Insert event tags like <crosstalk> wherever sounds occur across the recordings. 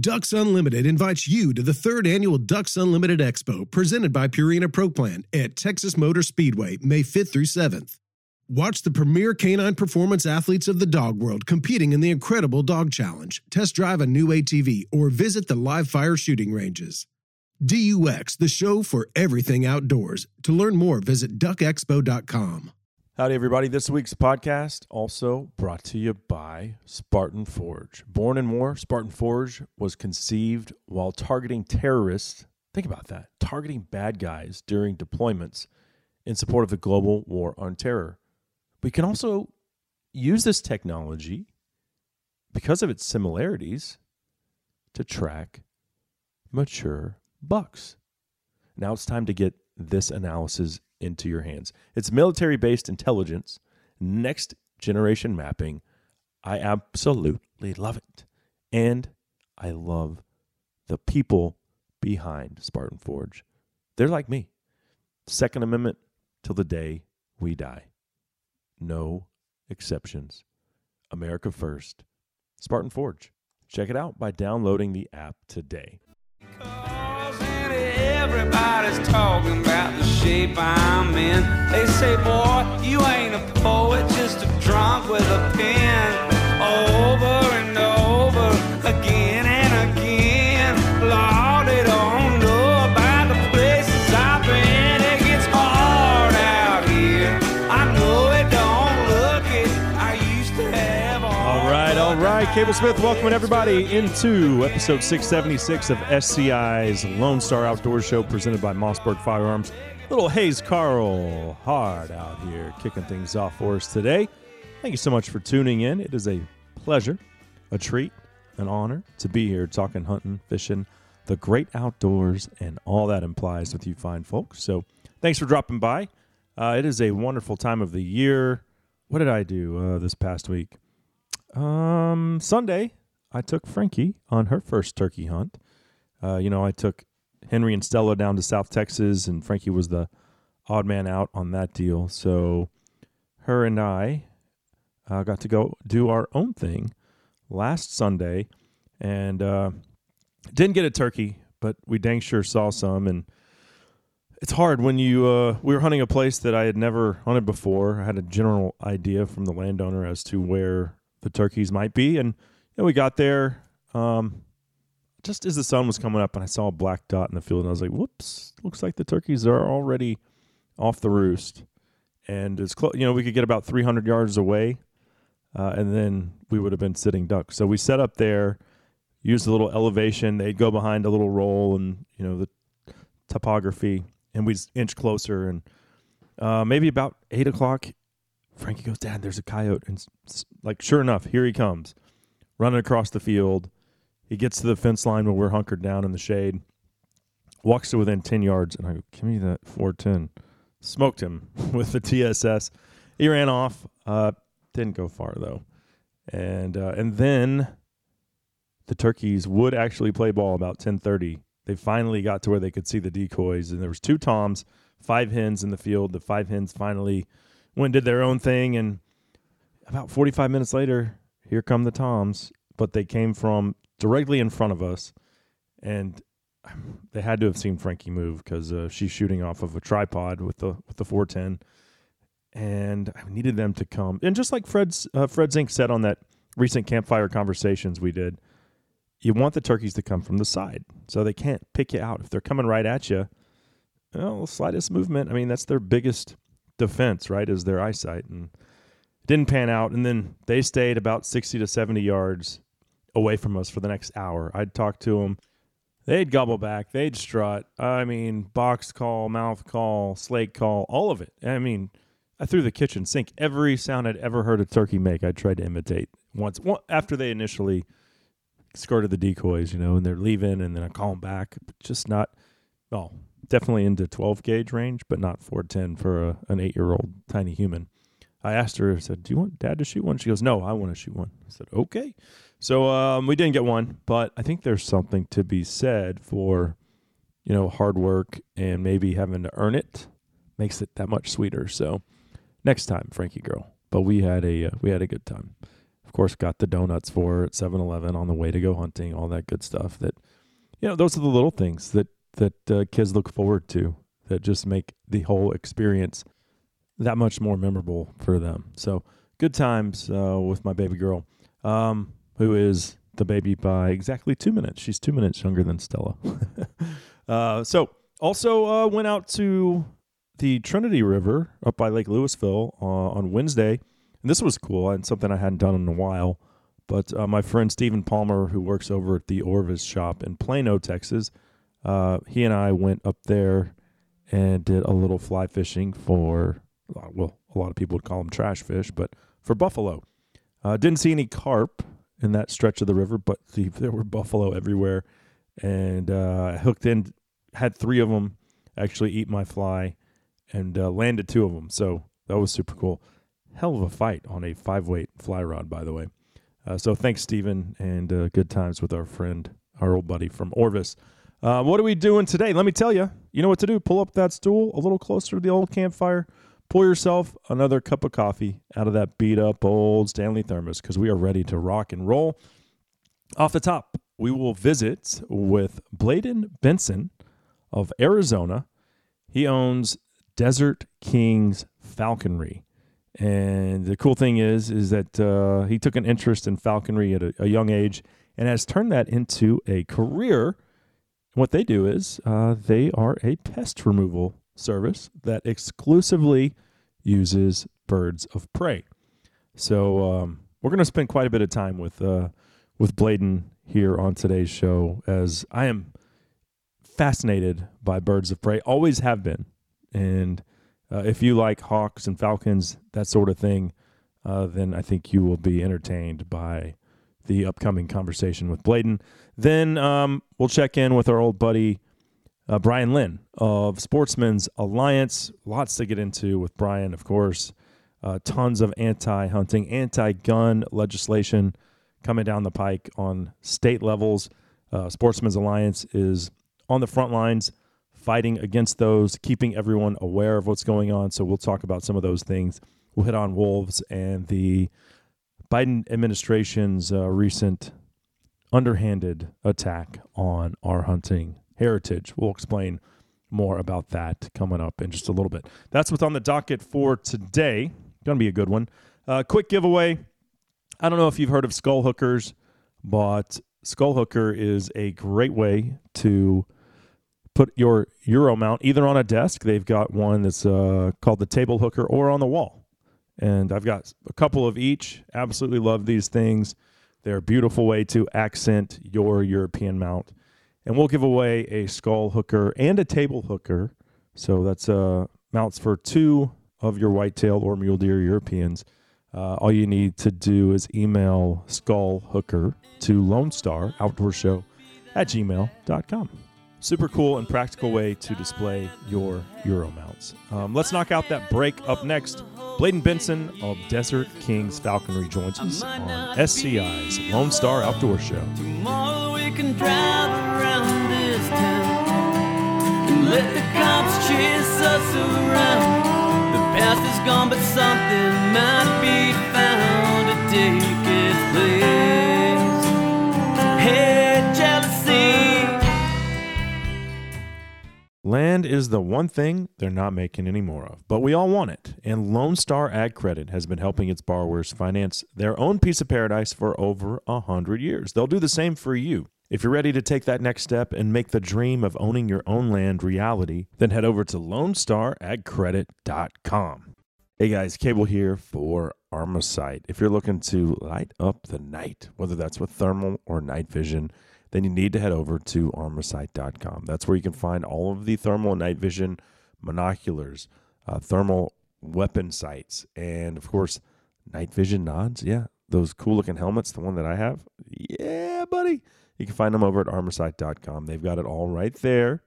Ducks Unlimited invites you to the third annual Ducks Unlimited Expo presented by Purina Pro Plan at Texas Motor Speedway, May 5th through 7th. Watch the premier canine performance athletes of the dog world competing in the incredible Dog Challenge, test drive a new ATV, or visit the live fire shooting ranges. DUX, the show for everything outdoors. To learn more, visit duckexpo.com. Howdy, everybody. This week's podcast also brought to you by Spartan Forge. Born in war, Spartan Forge was conceived while targeting terrorists. Think about that targeting bad guys during deployments in support of the global war on terror. We can also use this technology because of its similarities to track mature bucks. Now it's time to get this analysis into your hands. It's military based intelligence, next generation mapping. I absolutely love it. And I love the people behind Spartan Forge. They're like me. Second Amendment till the day we die. No exceptions. America first. Spartan Forge. Check it out by downloading the app today. Shape I'm in. They say, boy, you ain't a poet, just a drunk with a pen. Over and over, again and again. Lord, they don't know about the places I've been. It gets hard out here. I know it don't look it. I used to have all. All right, all right. Cable Smith, welcoming everybody into episode 676 of SCI's Lone Star Outdoor Show presented by Mossberg Firearms. Little Hayes Carl hard out here kicking things off for us today. Thank you so much for tuning in. It is a pleasure, a treat, an honor to be here talking hunting, fishing, the great outdoors, and all that implies with you fine folks. So thanks for dropping by. Uh, it is a wonderful time of the year. What did I do uh, this past week? Um, Sunday, I took Frankie on her first turkey hunt. Uh, you know, I took Henry and Stella down to South Texas, and Frankie was the odd man out on that deal. So, her and I uh, got to go do our own thing last Sunday, and uh, didn't get a turkey, but we dang sure saw some. And it's hard when you uh, we were hunting a place that I had never hunted before. I had a general idea from the landowner as to where the turkeys might be, and you know, we got there. Um, just as the sun was coming up, and I saw a black dot in the field, and I was like, "Whoops! Looks like the turkeys are already off the roost." And it's close. You know, we could get about 300 yards away, uh, and then we would have been sitting ducks. So we set up there, used a little elevation. They'd go behind a little roll, and you know the topography, and we inch closer. And uh, maybe about eight o'clock, Frankie goes, "Dad, there's a coyote," and like sure enough, here he comes, running across the field. He gets to the fence line where we're hunkered down in the shade, walks to within 10 yards, and I go, Give me that 410. Smoked him <laughs> with the TSS. He ran off. Uh, didn't go far, though. And uh, and then the turkeys would actually play ball about 1030. They finally got to where they could see the decoys, and there was two toms, five hens in the field. The five hens finally went and did their own thing, and about 45 minutes later, here come the toms, but they came from directly in front of us, and they had to have seen Frankie move because uh, she's shooting off of a tripod with the with the 410, and I needed them to come. And just like Fred's uh, Fred Zink said on that recent campfire conversations we did, you want the turkeys to come from the side so they can't pick you out if they're coming right at you. Well, slightest movement. I mean, that's their biggest defense, right? Is their eyesight, and didn't pan out. And then they stayed about 60 to 70 yards away from us for the next hour. I'd talk to them. They'd gobble back. They'd strut. I mean, box call, mouth call, slate call, all of it. I mean, I threw the kitchen sink. Every sound I'd ever heard a turkey make, I tried to imitate once. After they initially skirted the decoys, you know, and they're leaving, and then I call them back. Just not, well, definitely into 12 gauge range, but not 410 for a, an eight year old tiny human. I asked her, I said, Do you want dad to shoot one? She goes, No, I want to shoot one. I said, Okay. So um, we didn't get one, but I think there's something to be said for, you know, hard work and maybe having to earn it makes it that much sweeter. So next time, Frankie girl. But we had a uh, we had a good time. of course, got the donuts for at 7-Eleven on the way to go hunting, all that good stuff. That you know, those are the little things that that uh, kids look forward to that just make the whole experience that much more memorable for them. So good times uh, with my baby girl, um, who is the baby by exactly two minutes. She's two minutes younger than Stella. <laughs> uh, so also uh, went out to the Trinity River up by Lake Lewisville uh, on Wednesday, and this was cool and something I hadn't done in a while. But uh, my friend Stephen Palmer, who works over at the Orvis shop in Plano, Texas, uh, he and I went up there and did a little fly fishing for, well, a lot of people would call them trash fish, but for buffalo. Uh, didn't see any carp in that stretch of the river, but <laughs> the, there were buffalo everywhere. And uh, hooked in, had three of them actually eat my fly and uh, landed two of them. So that was super cool. Hell of a fight on a five weight fly rod, by the way. Uh, so thanks, Stephen, and uh, good times with our friend, our old buddy from Orvis. Uh, what are we doing today? Let me tell you. You know what to do. Pull up that stool a little closer to the old campfire. Pour yourself another cup of coffee out of that beat up old Stanley thermos because we are ready to rock and roll. Off the top, we will visit with Bladen Benson of Arizona. He owns Desert Kings Falconry. And the cool thing is, is that uh, he took an interest in falconry at a, a, young age and has turned that into a career. What they do is uh, they are a pest removal service that exclusively uses birds of prey. So um, we're going to spend quite a bit of time with uh, with Bladen here on today's show, as I am fascinated by birds of prey, always have been, and uh, if you like hawks and falcons, that sort of thing, uh, then I think you will be entertained by the upcoming conversation with Bladen. Then um, we'll check in with our old buddy uh, Brian Lynn of Sportsmen's Alliance. Lots to get into with Brian, of course. Uh, tons of anti hunting, anti gun legislation coming down the pike on state levels. Uh, Sportsmen's Alliance is on the front lines fighting against those, keeping everyone aware of what's going on. So we'll talk about some of those things. We'll hit on wolves and the Biden administration's uh, recent underhanded attack on our hunting heritage. We'll explain more about that coming up in just a little bit. That's what's on the docket for today. Going to be a good one. Uh, quick giveaway. I don't know if you've heard of skull hookers, but skull hooker is a great way to put your Euro mount either on a desk. They've got one that's uh, called the table hooker or on the wall. And I've got a couple of each. Absolutely love these things. They're a beautiful way to accent your European mount. And we'll give away a skull hooker and a table hooker. So that's uh, mounts for two of your whitetail or mule deer Europeans. Uh, all you need to do is email skull hooker to Lone Star Outdoor Show at gmail.com super cool and practical way to display your Euro mounts. Um, let's knock out that break up next. Bladen Benson of Desert Kings Falconry joins us on SCI's Lone Star Outdoor Show. Tomorrow we can drive around this town and let the cops chase us around. The past is gone, but something might be found Land is the one thing they're not making any more of, but we all want it. And Lone Star Ag Credit has been helping its borrowers finance their own piece of paradise for over a hundred years. They'll do the same for you. If you're ready to take that next step and make the dream of owning your own land reality, then head over to LoneStarAgCredit.com. Hey guys, Cable here for Armasight. If you're looking to light up the night, whether that's with thermal or night vision, then you need to head over to armasight.com. That's where you can find all of the thermal and night vision monoculars, uh, thermal weapon sights, and of course, night vision nods. Yeah, those cool looking helmets, the one that I have. Yeah, buddy. You can find them over at armasight.com. They've got it all right there.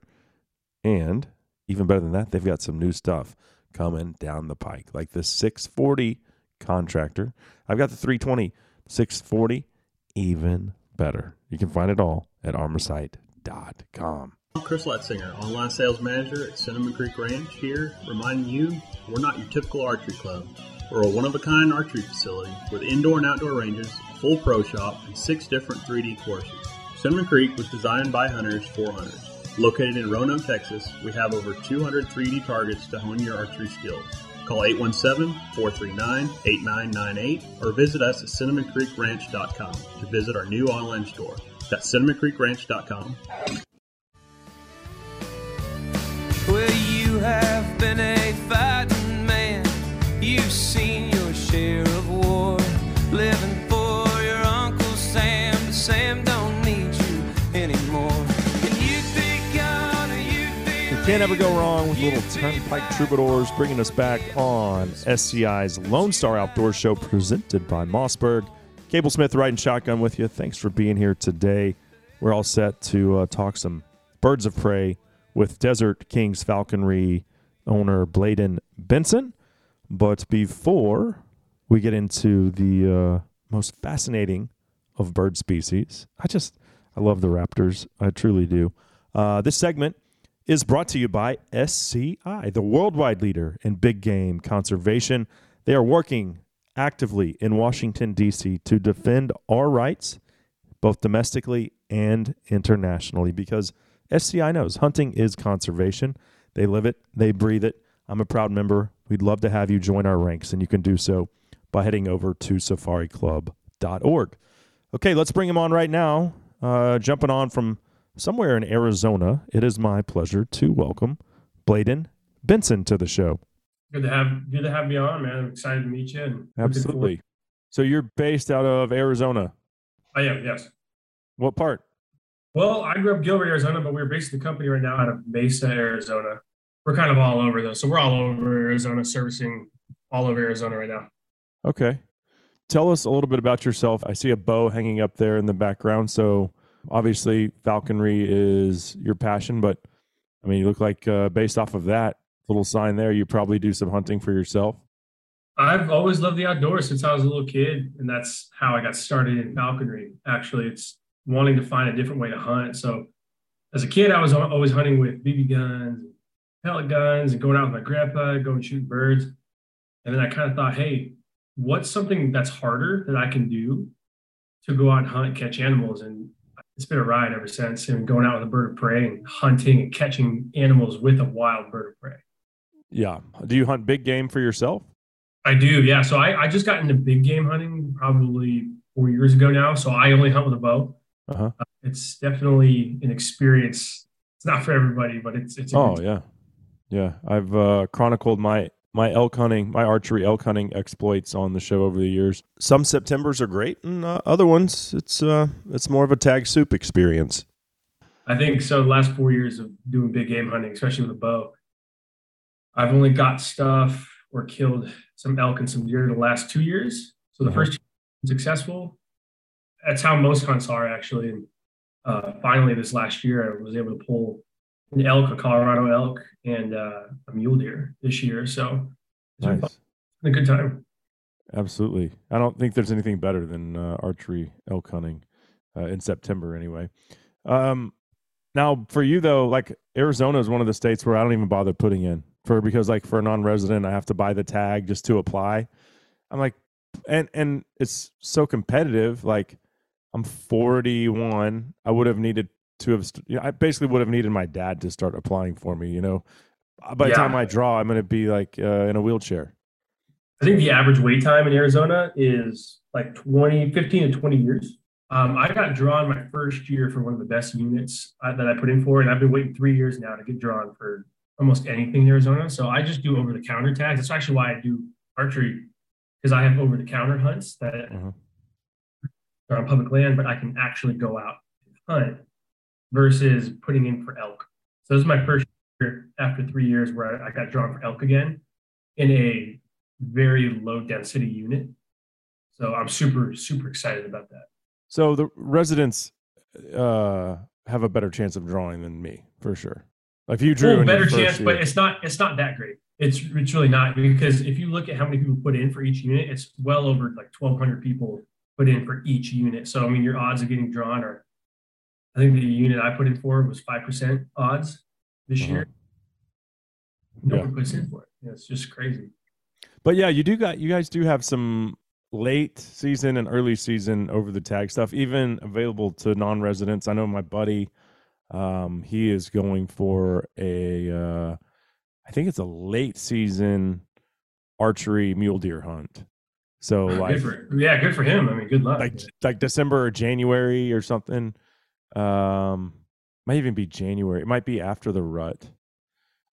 And even better than that, they've got some new stuff coming down the pike, like the 640 contractor. I've got the 320, 640, even better. You can find it all at armasight.com. I'm Chris Letzinger, online sales manager at Cinnamon Creek Ranch here, reminding you we're not your typical archery club. We're a one of a kind archery facility with indoor and outdoor ranges, a full pro shop, and six different 3D courses. Cinnamon Creek was designed by hunters for hunters. Located in Roanoke, Texas, we have over 200 3D targets to hone your archery skills. Call 817-439-8998 or visit us at cinnamoncreekranch.com to visit our new online store. That's cinnamoncreekranch.com. Well, you have been a fighting man. You've seen your share of war. Living for your Uncle Sam, Sam can't ever go wrong with little Turnpike Troubadours bringing us back on SCI's Lone Star Outdoor Show presented by Mossberg. Cable Smith riding shotgun with you. Thanks for being here today. We're all set to uh, talk some birds of prey with Desert Kings Falconry owner Bladen Benson. But before we get into the uh, most fascinating of bird species, I just I love the raptors. I truly do. Uh, this segment is brought to you by SCI, the worldwide leader in big game conservation. They are working actively in Washington, D.C. to defend our rights, both domestically and internationally, because SCI knows hunting is conservation. They live it, they breathe it. I'm a proud member. We'd love to have you join our ranks, and you can do so by heading over to safariclub.org. Okay, let's bring him on right now. Uh, jumping on from somewhere in Arizona, it is my pleasure to welcome Bladen Benson to the show. Good to have good to have me on, man. I'm excited to meet you. Absolutely. So you're based out of Arizona. I am, yes. What part? Well, I grew up Gilbert, Arizona, but we're based the company right now out of Mesa, Arizona. We're kind of all over though. So we're all over Arizona, servicing all over Arizona right now. Okay. Tell us a little bit about yourself. I see a bow hanging up there in the background. So obviously, falconry is your passion, but I mean, you look like uh, based off of that little sign there, you probably do some hunting for yourself. I've always loved the outdoors since I was a little kid, and that's how I got started in falconry. Actually, it's wanting to find a different way to hunt. So, as a kid, I was always hunting with BB guns, pellet guns, and going out with my grandpa, going shooting birds. And then I kind of thought, hey, what's something that's harder that I can do to go out and hunt, catch animals? And it's been a ride ever since. And going out with a bird of prey and hunting and catching animals with a wild bird of prey. Yeah. Do you hunt big game for yourself? I do, yeah. So I, I just got into big game hunting probably four years ago now. So I only hunt with a bow. Uh-huh. Uh, it's definitely an experience. It's not for everybody, but it's it's. a Oh good- yeah, yeah. I've uh, chronicled my my elk hunting, my archery elk hunting exploits on the show over the years. Some September's are great, and uh, other ones it's uh, it's more of a tag soup experience. I think so. The last four years of doing big game hunting, especially with a bow, I've only got stuff or killed some elk and some deer the last two years. So the Mhm. first successful. That's how most hunts are actually. And uh, finally, this last year, I was able to pull an elk, a Colorado elk, and uh, a mule deer this year. So it's been fun. Nice, a good time. absolutely. I don't think there's anything better than uh, archery elk hunting uh, in September, anyway. Um, now for you though, like Arizona is one of the states where I don't even bother putting in for because like for a non-resident, I have to buy the tag just to apply. I'm like, and and it's so competitive. Like I'm 41. I would have needed to have. You know, I basically would have needed my dad to start applying for me. You know, by the Yeah. time I draw, I'm going to be like uh, in a wheelchair. I think the average wait time in Arizona is like 20, 15 to 20 years. Um, I got drawn my first year for one of the best units uh, that I put in for, and I've been waiting three years now to get drawn for almost anything in Arizona. So I just do over the counter tags. That's actually why I do archery because I have over the counter hunts that Mhm. are on public land, but I can actually go out and hunt versus putting in for elk. So this is my first year after three years where I, I got drawn for elk again in a very low density unit. So I'm super, super excited about that. So the residents uh, have a better chance of drawing than me for sure. If you drew, Well, better chance, year- but it's not it's not that great. It's it's really not because if you look at how many people put in for each unit, it's well over like 1,200 people put in for each unit. So I mean, your odds of getting drawn are, I think the unit I put in for was five percent odds this Uh-huh. year. No Yeah. one puts in for it. Yeah, it's just crazy. But yeah, you do got you guys do have some late season and early season over the tag stuff, even available to non-residents. I know my buddy, um, he is going for a, uh, I think it's a late season archery mule deer hunt. So Good like, for- yeah, good for him. I mean, good luck. like like December or January or something. Um, might even be January. It might be after the rut.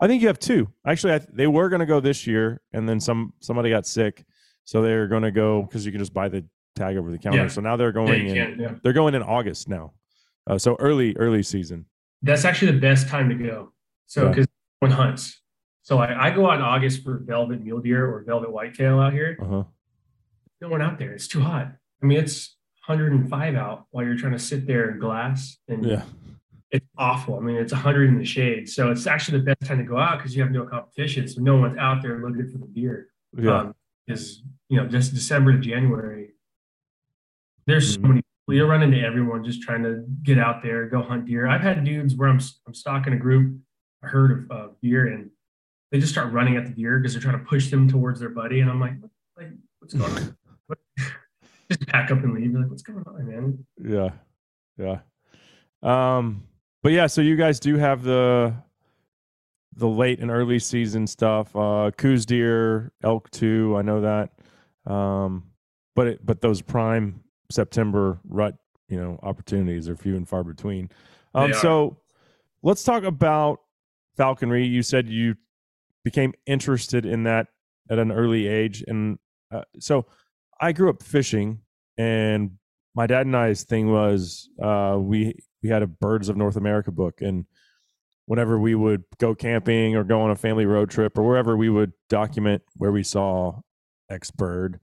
I think you have two. Actually, I, they were going to go this year, and then some somebody got sick, so they're going to go because you can just buy the tag over the counter. Yeah. So now they're going you in. yeah. They're going in August now. Uh, so early early season. That's actually the best time to go. So Yeah. because when hunts. So I, I go out in August for velvet mule deer or velvet whitetail out here. Uh huh. No one out there. It's too hot. I mean, it's 105 out while you're trying to sit there in glass and Yeah. it's awful. I mean, it's 100 in the shade. So it's actually the best time to go out because you have no competition. So no one's out there looking for the deer. Yeah. Um, is you know just December to January. There's Mhm. so many people. You'll run into everyone just trying to get out there, go hunt deer. I've had dudes where I'm I'm stalking a group, a herd of uh, deer, and they just start running at the deer because they're trying to push them towards their buddy. And I'm like, what, like what's going on? <laughs> Just pack up and leave. You're like, what's going on, man? Yeah. Yeah. Um, but yeah, so you guys do have the the late and early season stuff. Uh Coues deer, elk two, I know that. Um, but it, but those prime September rut, you know, opportunities are few and far between. Um, so let's talk about falconry. You said you became interested in that at an early age, and uh, so I grew up fishing, and my dad and I's thing was uh, we we had a Birds of North America book, and whenever we would go camping or go on a family road trip or wherever, we would document where we saw X bird,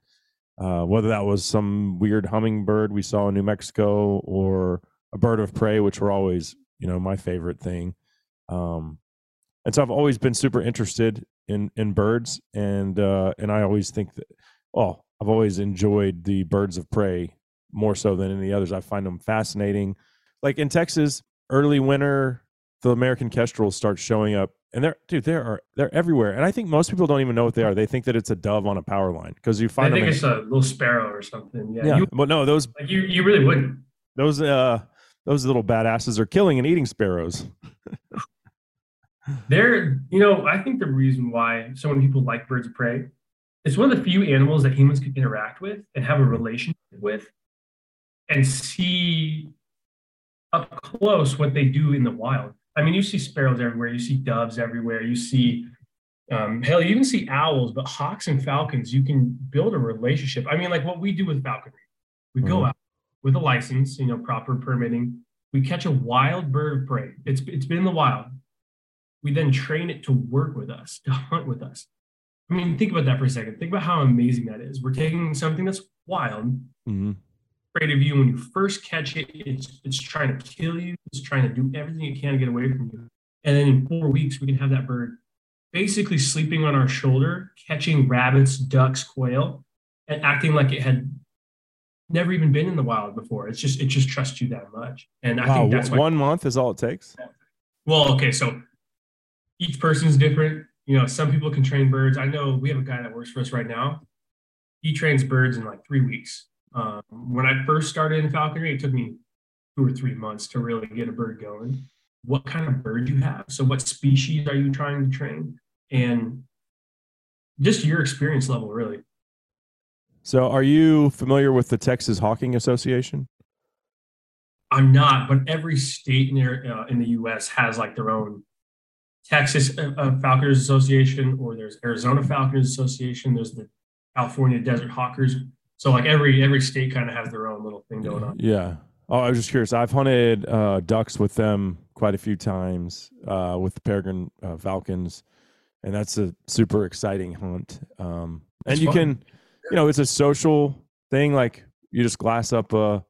uh, whether that was some weird hummingbird we saw in New Mexico or a bird of prey, which were always you know my favorite thing. Um, and so I've always been super interested in in birds, and uh, and I always think that well, I've always enjoyed the birds of prey more so than any others. I find them fascinating. Like in Texas, early winter, the American kestrels start showing up, and they're dude, they are they're everywhere. And I think most people don't even know what they are. They think that it's a dove on a power line because you find. I think them. it's a little sparrow or something. Yeah, yeah, You, but no, those like you, you really wouldn't. those uh those little badasses are killing and eating sparrows. <laughs> They're, you know, I think the reason why so many people like birds of prey, it's one of the few animals that humans can interact with and have a relationship with and see up close what they do in the wild. I mean, you see sparrows everywhere, you see doves everywhere, you see, um, hell, you even see owls, but hawks and falcons, you can build a relationship. I mean, like what we do with falconry, we go Mhm. out with a license, you know, proper permitting. We catch a wild bird of prey. It's it's been in the wild. We then train it to work with us, to hunt with us. I mean, think about that for a second. Think about how amazing that is. We're taking something that's wild, Mhm. afraid of you. When you first catch it, it's it's trying to kill you. It's trying to do everything it can to get away from you. And then in four weeks, we can have that bird basically sleeping on our shoulder, catching rabbits, ducks, quail, and acting like it had never even been in the wild before. It's just it just trusts you that much. And I Wow, think that's why one month is all it takes. well, okay, so each person's different. You know, some people can train birds. I know we have a guy that works for us right now. He trains birds in like three weeks. Um, when I first started in falconry, it took me two or three months to really get a bird going. What kind of bird you have? So, what species are you trying to train? And just your experience level, really. So, are you familiar with the Texas Hawking Association? I'm not, but every state in uh, in the U.S. has like their own Texas uh, uh, Falconers Association, or there's Arizona Falconers Association. There's the California Desert Hawkers. So like every every state kind of has their own little thing going on. Yeah. Oh, I was just curious. I've hunted uh, ducks with them quite a few times uh, with the peregrine uh, falcons, and that's a super exciting hunt. Um, and It's you fun. can, you know, it's a social thing. Like you just glass up a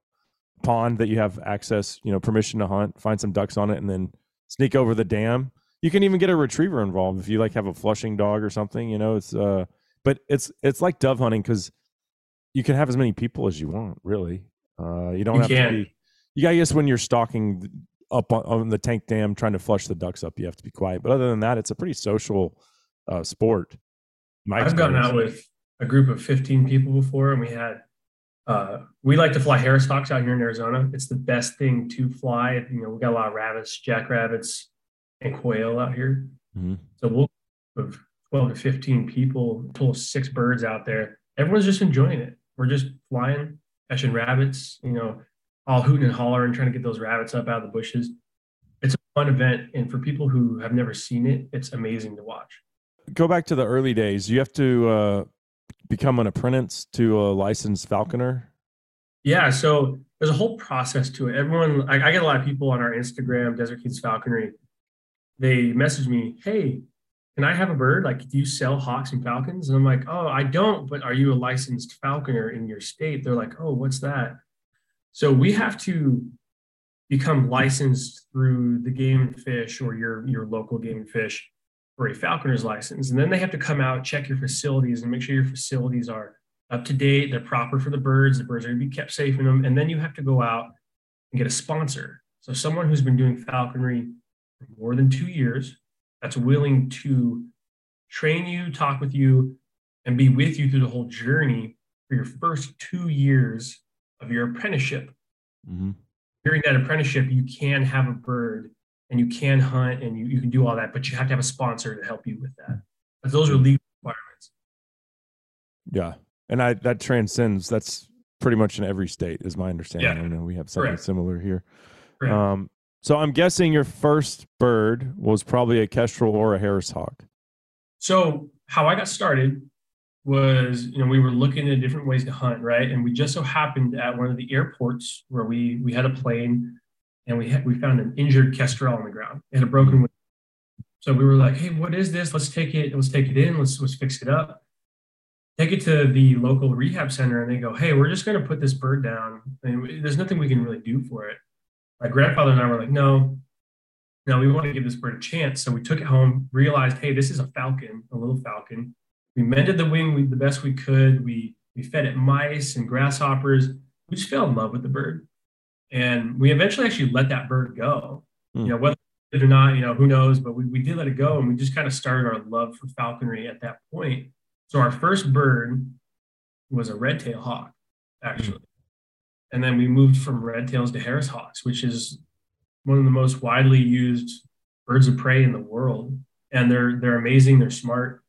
pond that you have access, you know, permission to hunt, find some ducks on it, and then sneak over the dam. You can even get a retriever involved if you like have a flushing dog or something. You know, it's uh, but it's it's like dove hunting because you can have as many people as you want. Really, uh, you don't You have can. to be. You got guess when you're stalking up on, on the tank dam trying to flush the ducks up, you have to be quiet. But other than that, it's a pretty social uh, sport. My I've gotten out with a group of 15 people before, and we had uh, we like to fly Harris Hawks out here in Arizona. It's the best thing to fly. You know, we got a lot of rabbits, jackrabbits, and quail out here. Mhm. So we'll of 12 to 15 people pull six birds out there. Everyone's just enjoying it. We're just flying, catching rabbits, you know, all hooting and hollering, trying to get those rabbits up out of the bushes. It's a fun event. And for people who have never seen it, it's amazing to watch. Go back to the early days. You have to uh, become an apprentice to a licensed falconer. Yeah, so there's a whole process to it. Everyone, I, I get a lot of people on our Instagram, Desert Kings Falconry. They message me, "Hey, can I have a bird? Like, do you sell hawks and falcons?" And I'm like, "Oh, I don't. But are you a licensed falconer in your state?" They're like, "Oh, what's that?" So we have to become licensed through the Game and Fish or your your local Game and Fish for a falconer's license, and then they have to come out, check your facilities, and make sure your facilities are up to date, they're proper for the birds, the birds are going to be kept safe in them, and then you have to go out and get a sponsor. So someone who's been doing falconry more than two years, that's willing to train you, talk with you, and be with you through the whole journey for your first two years of your apprenticeship. Mm-hmm. During that apprenticeship, you can have a bird and you can hunt and you, you can do all that, but you have to have a sponsor to help you with that. But those are legal requirements. Yeah, and I that transcends. That's pretty much in every state, is my understanding. Yeah. I know we have something Correct. similar here. Correct. Um, so I'm guessing your first bird was probably a kestrel or a Harris hawk. So how I got started was, you know, we were looking at different ways to hunt, right? And we just so happened at one of the airports where we we had a plane, and we had, we found an injured kestrel on the ground. It had a broken mm-hmm. wing. So we were like, hey, what is this? Let's take it. Let's take it in. Let's let's fix it up. Take it to the local rehab center, and they go, hey, we're just going to put this bird down, and there's nothing we can really do for it. My grandfather and I were like, no, no, we want to give this bird a chance. So we took it home, realized, hey, this is a falcon, a little falcon. We mended the wing we, the best we could. We we fed it mice and grasshoppers. We just fell in love with the bird, and we eventually actually let that bird go. Hmm. You know, whether it or not, you know, who knows? But we, we did let it go, and we just kind of started our love for falconry at that point. So our first bird was a red tail hawk, actually. And then we moved from red tails to Harris hawks, which is one of the most widely used birds of prey in the world. And they're they're amazing, they're smart,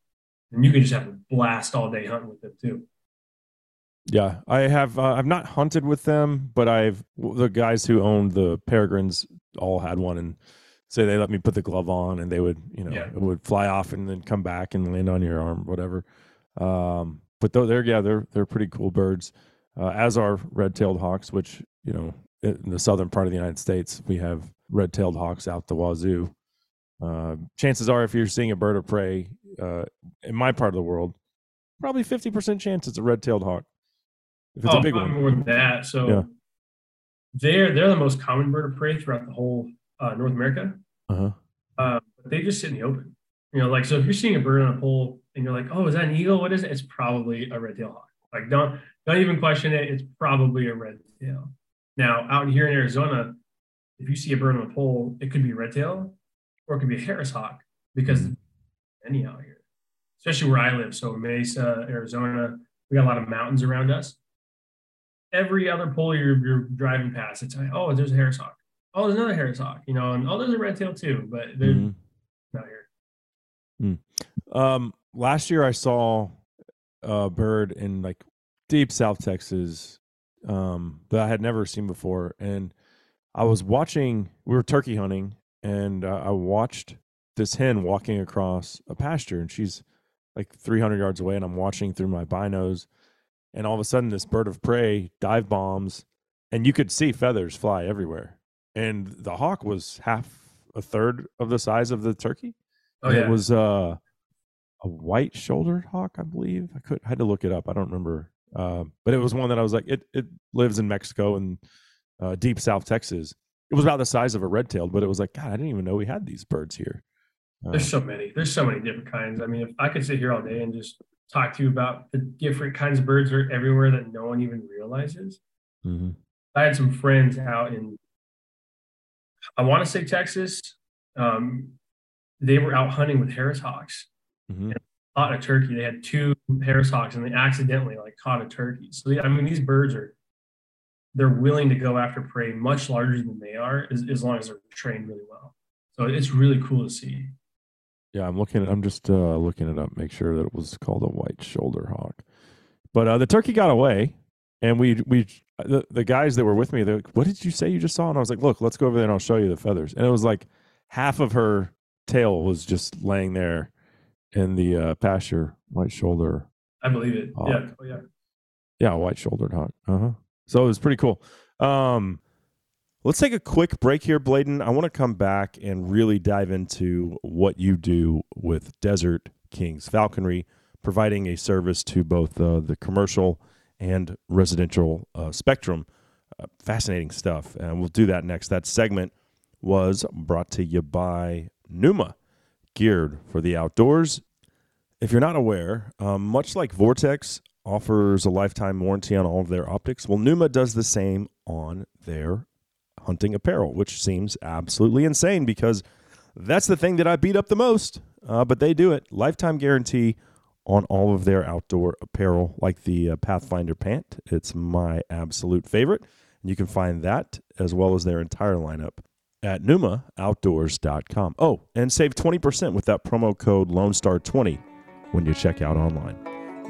and you can just have a blast all day hunting with them too. Yeah, I have. Uh, I've not hunted with them, but I've the guys who owned the peregrines all had one, and say they let me put the glove on, and they would, you know, Yeah. it would fly off and then come back and land on your arm, whatever. Um, but though they're yeah, they're they're pretty cool birds, uh, as are red-tailed hawks, which you know in the southern part of the United States we have red-tailed hawks out the wazoo. Uh, chances are, if you're seeing a bird of prey uh, in my part of the world, probably fifty percent chance it's a red-tailed hawk. If it's oh, a big one, more than that. So Yeah. they're they're the most common bird of prey throughout the whole uh, North America. uh-huh. Uh, but they just sit in the open. You know, like so if you're seeing a bird on a pole and you're like, oh, is that an eagle? What is it? It's probably a red-tailed hawk. Like don't don't even question it. It's probably a red tail. Now out here in Arizona, if you see a bird on a pole, it could be a red tail or it could be a Harris hawk because Mhm. any out here, especially where I live. So Mesa, Arizona, we got a lot of mountains around us. Every other pole you're, you're driving past, it's like, oh, there's a Harris hawk. Oh, there's another Harris hawk, you know, and oh, there's a red tail too, but they're Mhm. not here. Um, last year I saw a bird in like deep South Texas um, that I had never seen before, and I was watching. We were turkey hunting, and uh, I watched this hen walking across a pasture, and she's like 300 yards away, and I'm watching through my binos, and all of a sudden this bird of prey dive bombs, and you could see feathers fly everywhere, and the hawk was half a third of the size of the turkey. Oh yeah, It was uh, a white shouldered hawk, I believe. I could I had to look it up. I don't remember. Uh, but it was one that I was like, it it lives in Mexico and uh, deep South Texas. It was about the size of a red tailed, but it was like, God, I didn't even know we had these birds here. There's so many. There's so many different kinds. I mean, if I could sit here all day and just talk to you about the different kinds of birds that are everywhere that no one even realizes. mhm. I had some friends out in, I want to say Texas. Um, they were out hunting with Harris hawks. Mhm. caught a turkey. They had two Harris hawks and they accidentally like caught a turkey. So I mean, these birds are they're willing to go after prey much larger than they are, as, as long as they're trained really well. So it's really cool to see. Yeah, I'm looking. At I'm just uh, looking it up. Make sure that it was called a white shoulder hawk. But uh, the turkey got away, and we we the, the guys that were with me. They're like, "What did you say you just saw?" And I was like, "Look, let's go over there and I'll show you the feathers." And it was like half of her tail was just laying there in the uh, pasture, white shoulder. I believe it. Hawk. Yeah, oh, yeah. Yeah, white shouldered hawk. Uh huh. So it was pretty cool. Um, let's take a quick break here, Bladen. I want to come back and really dive into what you do with Desert Kings Falconry, providing a service to both uh, the commercial and residential uh, spectrum. Uh, fascinating stuff. And we'll do that next. That segment was brought to you by Numa, geared for the outdoors. If you're not aware, um, much like Vortex offers a lifetime warranty on all of their optics, well, Numa does the same on their hunting apparel, which seems absolutely insane because that's the thing that I beat up the most. Uh, but they do it. Lifetime guarantee on all of their outdoor apparel, like the uh, Pathfinder pant. It's my absolute favorite. And you can find that as well as their entire lineup at numaoutdoors.com. Oh, and save 20% with that promo code Lone Star 20 when you check out online.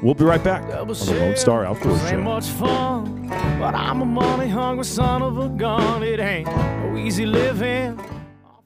We'll be right back on the Lone Star Outdoors Ain't Show. much fun, but I'm a money hungry son of a gun. It ain't no easy living.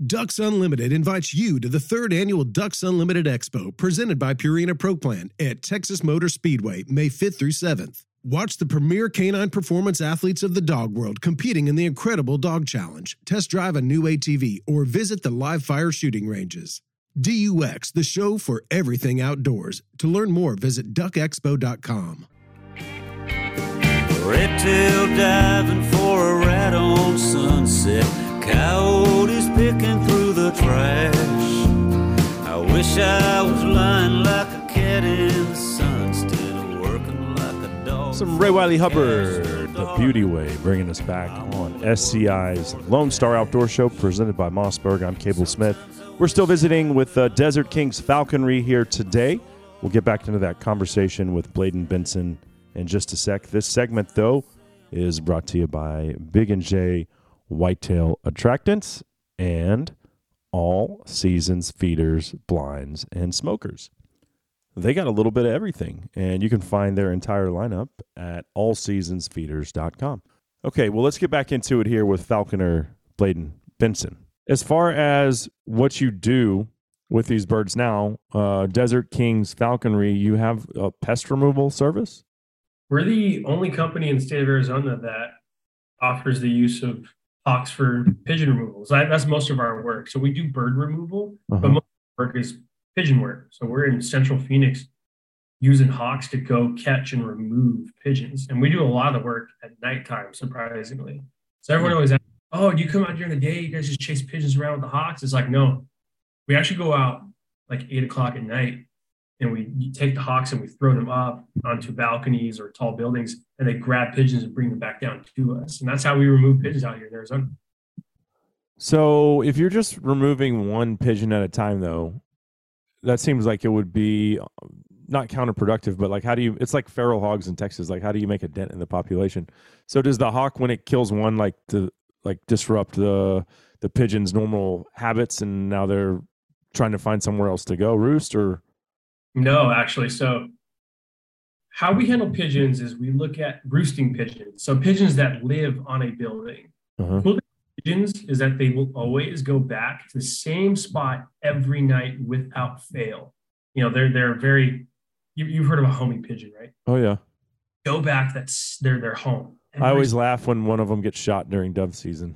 Ducks Unlimited invites you to the third annual Ducks Unlimited Expo presented by Purina Pro Plan at Texas Motor Speedway, May 5th through 7th. Watch the premier canine performance athletes of the dog world competing in the incredible Dog Challenge, test drive a new ATV, or visit the live fire shooting ranges. DUX, the show for everything outdoors. To learn more, visit duckexpo.com. Red tail diving for a rat on sunset. Coyotes picking through the trash. I wish I was lying like a cat in the sun instead of working like a dog. Some Ray Wiley Hubbard, The Beauty Way, bringing us back on SCI's Lone Star Outdoor Show presented by Mossberg. I'm Cable Smith. We're still visiting with uh, Desert Kings Falconry here today. We'll get back into that conversation with Bladen Benson in just a sec. This segment, though, is brought to you by Big and J Whitetail Attractants and All Seasons Feeders, Blinds, and Smokers. They got a little bit of everything and you can find their entire lineup at allseasonsfeeders.com okay well let's get back into it here with falconer bladen benson. As far as what you do with these birds now uh, desert kings falconry you have a pest removal service? We're the only company in the state of Arizona that offers the use of hawks for pigeon removals. That, that's most of our work. So we do bird removal, Uh-huh. but most of our work is pigeon work. So we're in central Phoenix using hawks to go catch and remove pigeons. And we do a lot of the work at nighttime, surprisingly. So everyone always asks, Oh, do you come out during the day? You guys just chase pigeons around with the hawks? It's like, no. We actually go out like eight o'clock at night and we take the hawks and we throw them up onto balconies or tall buildings and they grab pigeons and bring them back down to us. And that's how we remove pigeons out here in Arizona. so if you're just removing one pigeon at a time though that seems like it would be uh, not counterproductive but like how do you it's like feral hogs in texas like how do you make a dent in the population so does the hawk when it kills one like to like disrupt the the pigeon's normal habits and now they're trying to find somewhere else to go roost or No, actually. So how we handle pigeons is we look at roosting pigeons. So pigeons that live on a building. Uh-huh. Cool thing with pigeons is that they will always go back to the same spot every night without fail. You know, they're they're very. You, you've heard of a homing pigeon, right? Oh yeah. Go back. That's their their home. I always laugh when one of them gets shot during dove season.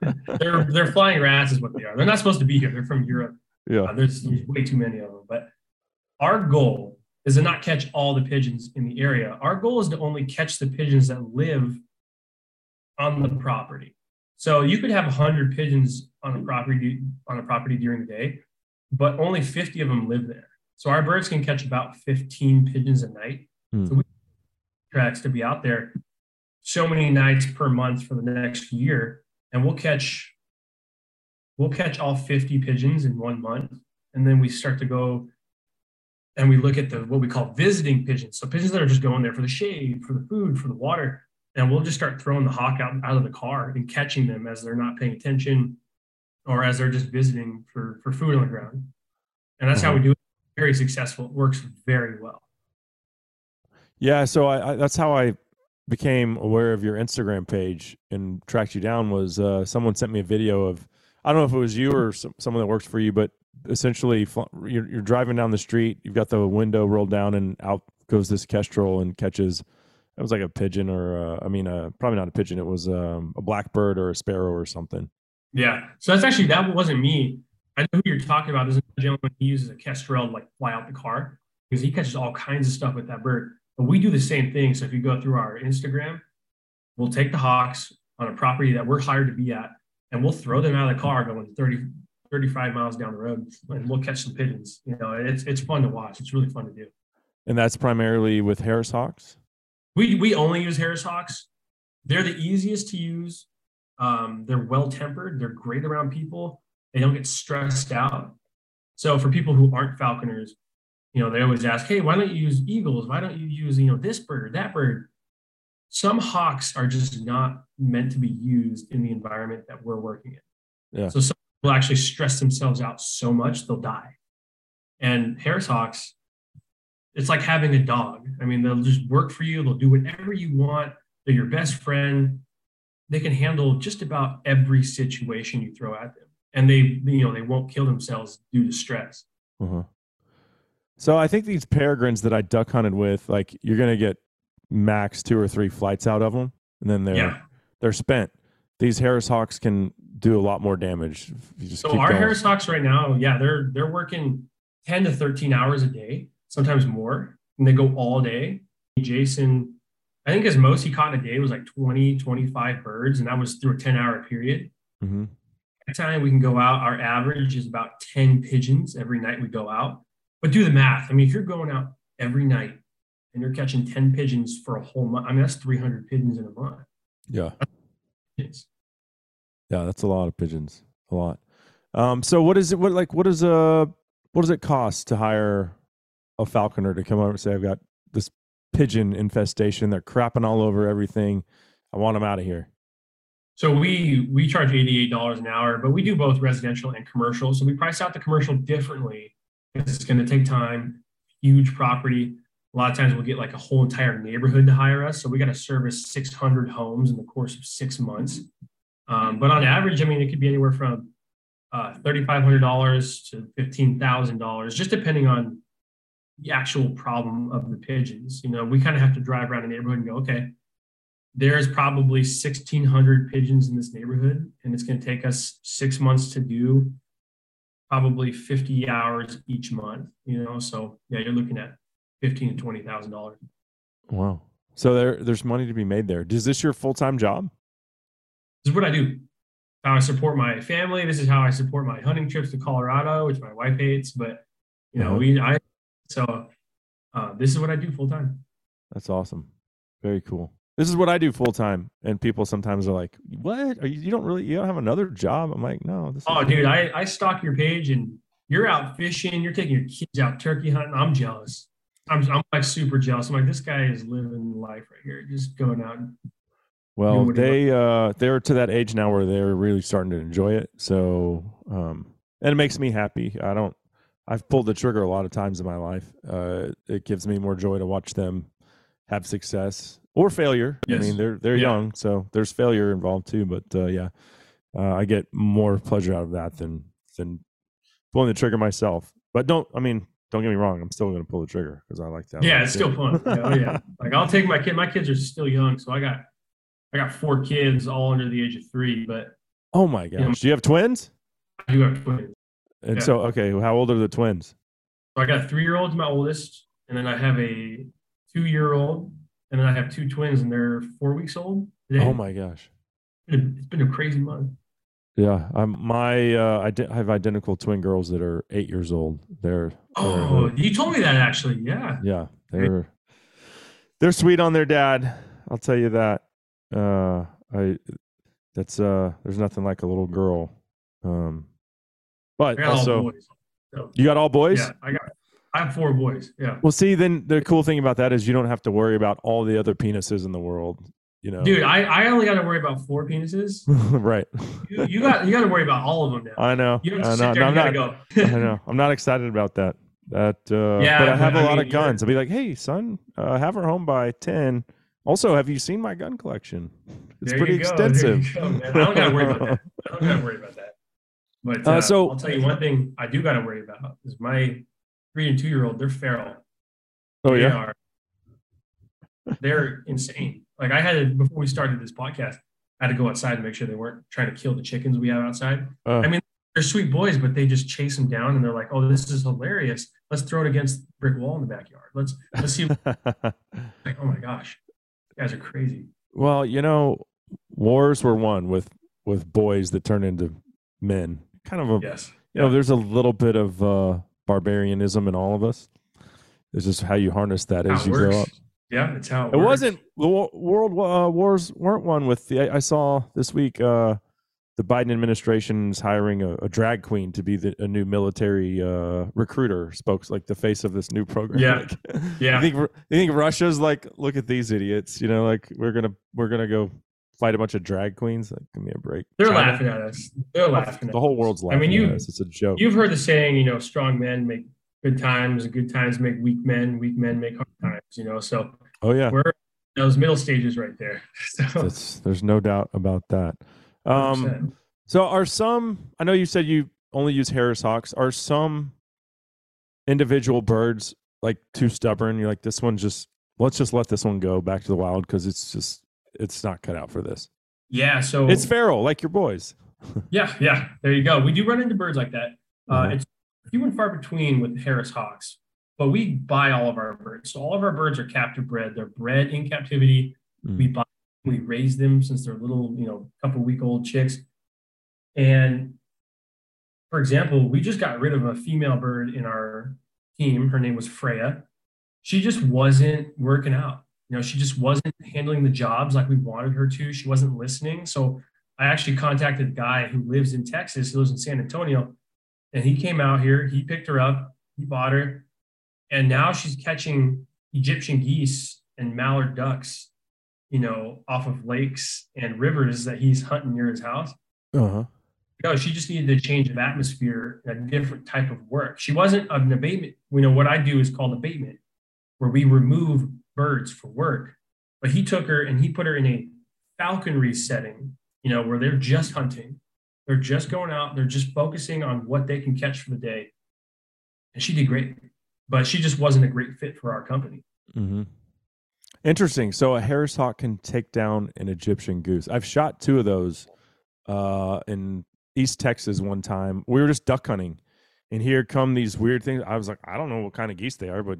<laughs> they're they're flying rats is what they are. They're not supposed to be here. They're from Europe. yeah. Uh, there's, there's way too many of them. But our goal is to not catch all the pigeons in the area. Our goal is to only catch the pigeons that live on the property. So you could have 100 pigeons on a property on a property during the day, but only 50 of them live there. So our birds can catch about 15 pigeons a night. Hmm. So we tracks to be out there so many nights per month for the next year, and we'll catch we'll catch all 50 pigeons in one month and then we start to go and we look at the what we call visiting pigeons. So pigeons that are just going there for the shade for the food for the water and we'll just start throwing the hawk out, out of the car and catching them as they're not paying attention or as they're just visiting for for food on the ground. And that's how we do it. Very successful. It works very well. Yeah, so I, I that's how I became aware of your Instagram page and tracked you down was uh, someone sent me a video of I don't know if it was you or some, someone that works for you, but essentially you're, you're driving down the street, you've got the window rolled down, and out goes this kestrel and catches. It was like a pigeon, or uh, I mean, uh, probably not a pigeon. It was um, a blackbird or a sparrow or something. Yeah. So that's actually that wasn't me. I know who you're talking about. This is a gentleman he uses a kestrel to like fly out the car because he catches all kinds of stuff with that bird. But we do the same thing. So if you go through our Instagram, we'll take the hawks on a property that we're hired to be at, and we'll throw them out of the car going 30, 35 miles down the road, and we'll catch some pigeons. You know, it's it's fun to watch. It's really fun to do. And that's primarily with Harris hawks. We we only use Harris hawks. They're the easiest to use. Um, they're well tempered. They're great around people. They don't get stressed out. So for people who aren't falconers, you know, they always ask, "Hey, why don't you use eagles? Why don't you use you know this bird that bird?" Some hawks are just not meant to be used in the environment that we're working in. Yeah. So some will actually stress themselves out so much they'll die. And Harris hawks, it's like having a dog. I mean, they'll just work for you. They'll do whatever you want. They're your best friend. They can handle just about every situation you throw at them, and they, you know, they won't kill themselves due to stress. Uh-huh. So I think these peregrines that I duck hunted with, like you're gonna get max two or three flights out of them, and then they're Yeah. they're spent. These Harris hawks can do a lot more damage. So our going. Harris hawks right now, yeah, they're they're working ten to thirteen hours a day, sometimes more, and they go all day. Jason, I think his most he caught in a day was like 20, 25 birds, and that was through a 10 hour period. Mhm. time we can go out, our average is about 10 pigeons every night we go out. But do the math. I mean, if you're going out every night and you're catching 10 pigeons for a whole month, I mean, that's 300 pigeons in a month. Yeah, yeah, that's a lot of pigeons. A lot. Um, so what is it? What like what is uh what does it cost to hire a falconer to come over and say I've got this pigeon infestation? They're crapping all over everything. I want them out of here. so we we charge $88 an hour, but we do both residential and commercial. So we price out the commercial differently it's going to take time, huge property. A lot of times we'll get like a whole entire neighborhood to hire us. So we got to service 600 homes in the course of six months. Um, but on average, I mean, it could be anywhere from uh, $3,500 to $15,000, just depending on the actual problem of the pigeons. You know, we kind of have to drive around the neighborhood and go, okay, there's probably 1,600 pigeons in this neighborhood, and it's going to take us six months to do probably 50 hours each month, you know? So yeah, you're looking at 15 to $20,000. Wow. So there there's money to be made there. Is this your full time job? This is what I do. How I support my family. This is how I support my hunting trips to Colorado, which my wife hates, but you know, we, I, so uh, this is what I do full time. That's awesome. Very cool. This is what I do full time, and people sometimes are like, "What? Are you? You don't really? You don't have another job?" I'm like, "No, this." Oh, dude, I, I stalk your page and you're out fishing. You're taking your kids out turkey hunting. I'm jealous. I'm, I'm like super jealous. I'm like, this guy is living life right here, just going out. And, Well, they uh, they're to that age now where they're really starting to enjoy it. So, um, and it makes me happy. I don't, I've pulled the trigger a lot of times in my life. Uh, it gives me more joy to watch them have success or failure. I mean, they're they're Yeah. young, so there's failure involved too. But uh, yeah, uh, I get more pleasure out of that than than pulling the trigger myself. But don't, I mean, don't get me wrong. I'm still going to pull the trigger because I like that. Yeah, it's still fun. Oh yeah. <laughs> Like I'll take my kid. My kids are still young, so I got I got four kids, all under the age of three. But Oh my know, gosh, do you have twins? I do have twins. And Yeah. so, okay, how old are the twins? So I got a three year old, my oldest, and then I have a two year old, and then I have two twins, and they're four weeks old. Today. Oh my gosh. It's been a crazy month. Yeah, I'm my uh, I, I have identical twin girls that are eight years old. They're, Oh, they're you told me that actually. Yeah. yeah, they're they're sweet on their dad. I'll tell you that. Uh, I that's uh, there's nothing like a little girl. Um, but also. So, you got all boys. yeah, I got I have four boys. Yeah. Well, see, then the cool thing about that is you don't have to worry about all the other penises in the world. You know, Dude, I, I only got to worry about four penises. <laughs> right? You, you got you got to worry about all of them now. I know. You don't I have to know. there. I'm not. go. <laughs> I know. <laughs> I'm not excited about that. That uh Yeah, but I have but a I lot mean, of guns. I'll be like, hey son, uh, have her home by ten. Also, have you seen my gun collection? It's There pretty you go, there you extensive. go. I don't gotta worry about that. <laughs> I don't gotta worry about that. But Uh, uh, so- I'll tell you one thing I do gotta worry about is my three and two year old. They're feral. oh They yeah. are- they're insane. Like I had to before we started this podcast, I had to go outside and make sure they weren't trying to kill the chickens we have outside. Uh, I mean, they're sweet boys, but they just chase them down and they're like, "Oh, this is hilarious. Let's throw it against the brick wall in the backyard. Let's let's see." <laughs> like, oh my gosh, you guys are crazy. well, you know, wars were won with with boys that turn into men. Kind of a Yes. you know, there's a little bit of uh barbarianism in all of us. It's just how you harness that How as you grow up. Yeah, it's how it, It wasn't the world uh, wars weren't won with the. I, I saw this week uh, the Biden administration is hiring a, a drag queen to be the, a new military uh, recruiter, spokes like the face of this new program. Yeah. Like, <laughs> Yeah. You think you think Russia's like, look at these idiots? You know, like we're gonna we're gonna go fight a bunch of drag queens. Like, give me a break. They're China? laughing at us. They're laughing. The at whole us. world's I mean, you at us. It's a joke. you've heard the saying, you know, strong men make good times, good times make weak men, weak men make hard times. You know, so oh yeah, we're in those middle stages right there. <laughs> So, there's no doubt about that. Um, So are some I know you said you only use Harris Hawks. Are some individual birds like too stubborn? You're like this one just let's just let this one go back to the wild because it's just it's not cut out for this. yeah. So It's feral, like your boys. <laughs> Yeah, yeah. There you go. We do run into birds like that. Uh, Mhm. It's few and far between with the Harris Hawks, but we buy all of our birds. So all of our birds are captive bred. They're bred in captivity. Mm. We buy, we raise them since they're little, you know, couple week old chicks. And for example, we just got rid of a female bird in our team. Her name was Freya. She just wasn't working out. You know, she just wasn't handling the jobs like we wanted her to. She wasn't listening. So I actually contacted a guy who lives in Texas. He lives in San Antonio. And he came out here. He picked her up. He bought her. And now she's catching Egyptian geese and mallard ducks, you know, off of lakes and rivers that he's hunting near his house. Uh-huh. No, she just needed a change of atmosphere, a different type of work. She wasn't an abatement. You know, what I do is called abatement, where we remove birds for work. But he took her and he put her in a falconry setting, you know, where they're just hunting. They're just going out, they're just focusing on what they can catch for the day. And she did great, but she just wasn't a great fit for our company. hmm Interesting. So a Harris Hawk can take down an Egyptian goose. I've shot two of those uh, in East Texas one time. We were just duck hunting, and here come these weird things. I was like, I don't know what kind of geese they are, but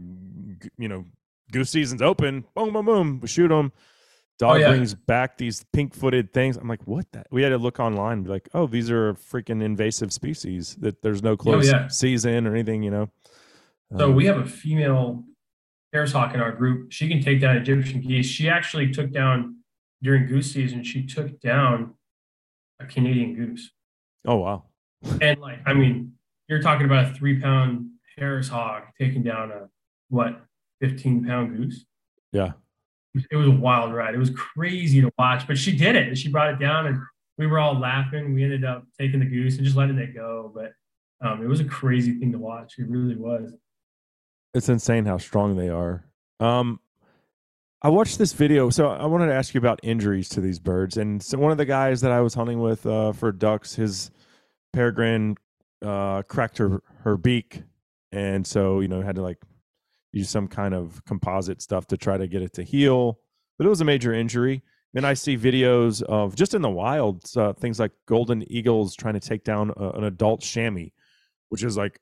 you know, goose season's open. Boom, boom, boom. We shoot them. Dog Oh, yeah. brings back these pink-footed things. I'm like, what? That? We had to look online, and be like, oh, these are a freaking invasive species that there's no close Oh, yeah. season or anything. You know. So Um, we have a female Harris hawk in our group. She can take down Egyptian geese. She actually took down during goose season. She took down a Canadian goose, Oh wow. <laughs> and like I mean, you're talking about a three pound Harris hawk taking down a what 15 pound goose. Yeah. It was a wild ride. It was crazy to watch, but she did it. She brought it down, and we were all laughing. We ended up taking the goose and just letting it go. But Um, it was a crazy thing to watch. It really was. It's insane how strong they are. Um, I watched this video, so I wanted to ask you about injuries to these birds. And so one of the guys that I was hunting with uh, for ducks, his peregrine uh, cracked her her beak, and so you know had to like use some kind of composite stuff to try to get it to heal. But it was a major injury. Then I see videos of just in the wild uh, things like golden eagles trying to take down a, an adult chamois, which is like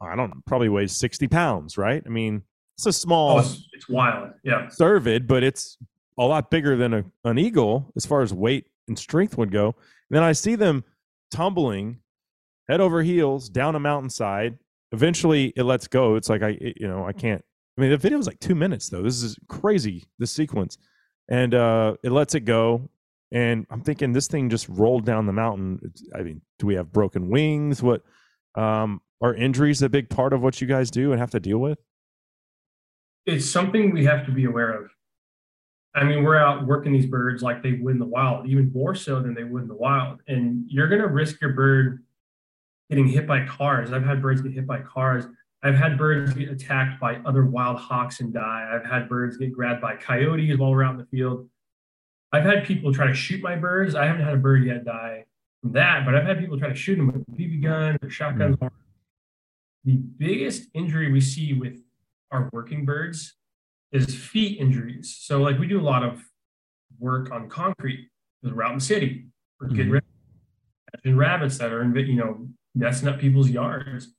I don't know, probably weighs sixty pounds, right? I mean, it's a small. Oh, it's, it's wild. Yeah. cervid, but it's a lot bigger than a, an eagle as far as weight and strength would go. And then I see them tumbling head over heels down a mountainside. Eventually, it lets go. It's like I, it- you know, I can't. I mean, the video is like two minutes though. This is crazy. This sequence, and uh, it lets it go. And I'm thinking this thing just rolled down the mountain. It's, I mean, do we have broken wings? What um, are injuries a big part of what you guys do and have to deal with? It's something we have to be aware of. I mean, we're out working these birds like they would in the wild, even more so than they would in the wild. And you're going to risk your bird getting hit by cars. I've had birds get hit by cars. I've had birds get attacked by other wild hawks and die. I've had birds get grabbed by coyotes while we're out in the field. I've had people try to shoot my birds. I haven't had a bird yet die from that, but I've had people try to shoot them with BB guns or shotguns. Hmm. The biggest injury we see with our working birds is feet injuries. So, like, we do a lot of work on concrete because we're out in the city. We're getting Mhm. rid of rabbits that are, invi- you know, messing up people's yards.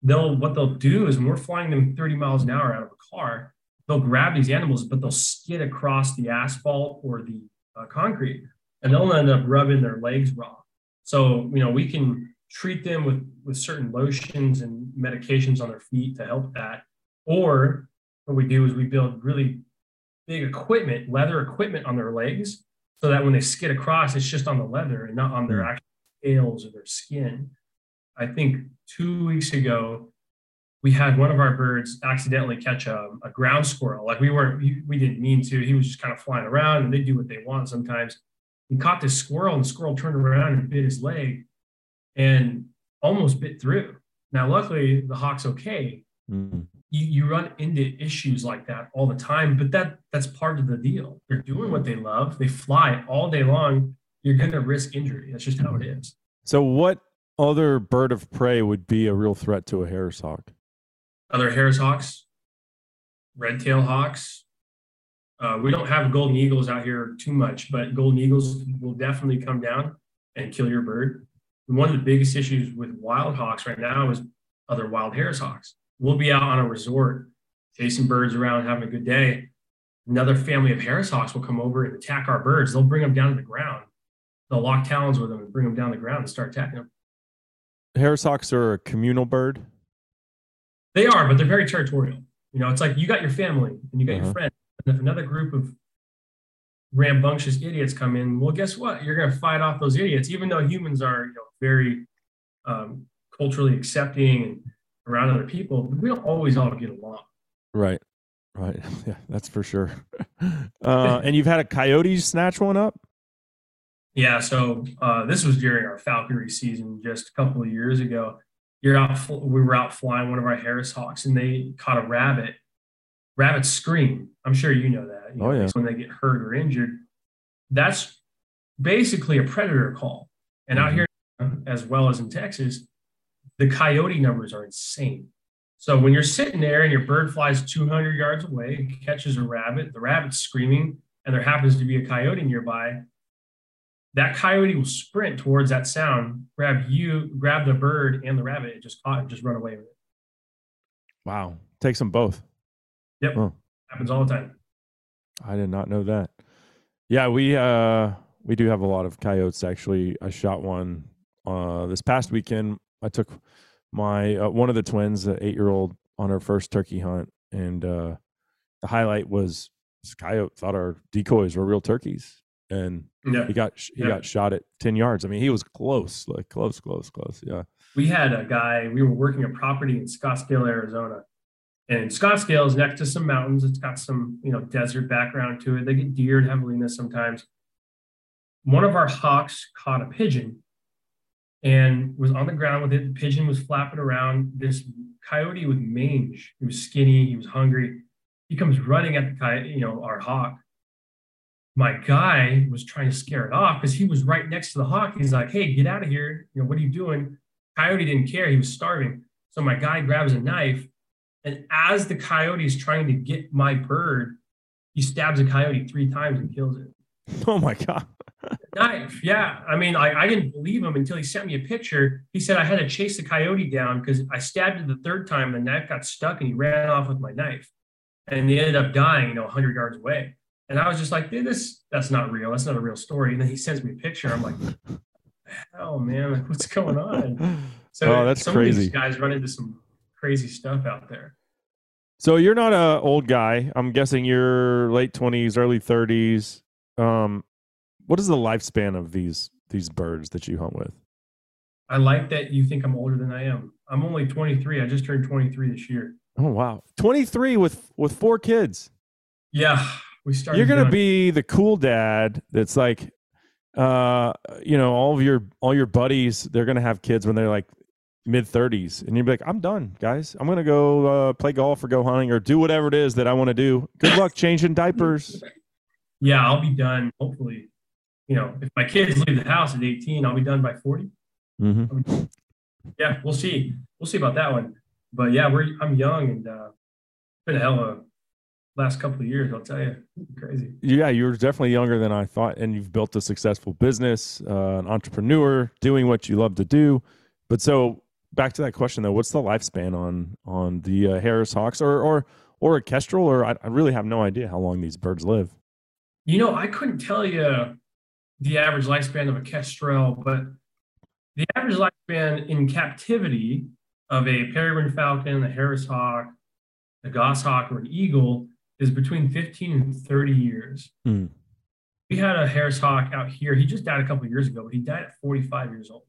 They'll what they'll do is when we're flying them 30 miles an hour out of a car, they'll grab these animals, but they'll skid across the asphalt or the uh, concrete, and they'll end up rubbing their legs raw. So, you know, we can treat them with with certain lotions and medications on their feet to help that. Or what we do is we build really big equipment, leather equipment on their legs, so that when they skid across, it's just on the leather and not on their Hmm. actual scales or their skin. I think two weeks ago, we had one of our birds accidentally catch a, a ground squirrel. Like we weren't, we, we didn't mean to. He was just kind of flying around, and they do what they want sometimes. He caught this squirrel, and the squirrel turned around and bit his leg, and almost bit through. Now, luckily, the hawk's okay. Mm. You, you run into issues like that all the time, but that that's part of the deal. They're doing what they love. They fly all day long. You're going to risk injury. That's just how it is. So, what other bird of prey would be a real threat to a Harris hawk? other Harris hawks, red tail hawks. Uh, we don't have golden eagles out here too much, but golden eagles will definitely come down and kill your bird. One of the biggest issues with wild hawks right now is other wild Harris hawks. We'll be out on a resort, chasing birds around, having a good day. Another family of Harris hawks will come over and attack our birds. They'll bring them down to the ground. They'll lock talons with them and bring them down the ground and start attacking them. Harris hawks are a communal bird. They are, but they're very territorial. You know, it's like you got your family and you got Uh-huh. your friends. And if another group of rambunctious idiots come in, well, guess what? You're going to fight off those idiots, even though humans are, you know, very um, culturally accepting and around other people. We don't always all get along. Right. Right. <laughs> Yeah, that's for sure. <laughs> Uh, and you've had a coyote snatch one up? Yeah. So uh, this was during our falconry season just a couple of years ago. You're out. We were out flying one of our Harris hawks, and they caught a rabbit. Rabbits scream. I'm sure you know that. you Oh, know, yeah. When they get hurt or injured, that's basically a predator call. And out Mhm. here, as well as in Texas, the coyote numbers are insane. So when you're sitting there and your bird flies 200 yards away, catches a rabbit, the rabbit's screaming, and there happens to be a coyote nearby, that coyote will sprint towards that sound, grab you, grab the bird and the rabbit, and just caught and just run away with it. Wow. Takes them both. Yep, Oh. happens all the time. I did not know that. Yeah, we uh we do have a lot of coyotes actually. I shot one uh this past weekend. I took my uh, one of the twins, the 8-year-old on her first turkey hunt and uh the highlight was this coyote thought our decoys were real turkeys and Yeah, he got he Yeah. got shot at 10 yards. I mean, he was close, like close, close, close. Yeah. we had a guy. We were working a property in Scottsdale, Arizona, and Scottsdale is next to some mountains. It's got some you know desert background to it. They get deer and javelina in this sometimes. One of our hawks caught a pigeon, and was on the ground with it. The pigeon was flapping around. This coyote with mange. He was skinny. He was hungry. He comes running at the coyote, you know, our hawk. My guy was trying to scare it off because he was right next to the hawk. He's like, "Hey, get out of here! You know, what are you doing?" Coyote didn't care. He was starving. So my guy grabs a knife, and as the coyote is trying to get my bird, he stabs a coyote three times and kills it. <laughs> Oh my god. <laughs> Knife, yeah. I mean, I, I didn't believe him until he sent me a picture. He said I had to chase the coyote down because I stabbed it the third time. The knife got stuck and he ran off with my knife. And he ended up dying, you know, 100 yards away. And I was just like, dude, this, that's not real. That's not a real story. And then he sends me a picture. I'm like, hell, man, like, what's going on? <laughs> So Oh, that's some of these crazy. guys run into some crazy stuff out there. So you're not a old guy. I'm guessing you're late 20s, early 30s. Um, what is the lifespan of these these birds that you hunt with? I like that you think I'm older than I am. I'm only 23. I just turned 23 this year. Oh wow, 23 with with four kids. Yeah, we started. You're gonna young. be the cool dad. That's like, uh, you know, all of your all your buddies. They're gonna have kids when they're like mid 30s, and you'd be like, I'm done, guys. I'm gonna go uh, play golf or go hunting or do whatever it is that I want to do. Good luck changing diapers. Yeah, I'll be done. Hopefully, you know, if my kids leave the house at 18, I'll be done by 40. hmm Yeah, we'll see. We'll see about that one. But yeah, we're I'm young and uh, been a hell of a last couple of years. I'll tell you, crazy. Yeah, you're definitely younger than I thought, and you've built a successful business, uh, an entrepreneur, doing what you love to do. But so back to that question though, what's the lifespan on on the uh, Harris Hawks or or or a Kestrel? Or I, I really have no idea how long these birds live. You know, I couldn't tell you the average lifespan of a kestrel, but the average lifespan in captivity of a peregrine falcon, a Harris hawk, a goshawk, or an eagle is between 15 and 30 years. Hmm. We had a Harris hawk out here. He just died a couple of years ago, but he died at 45 years old.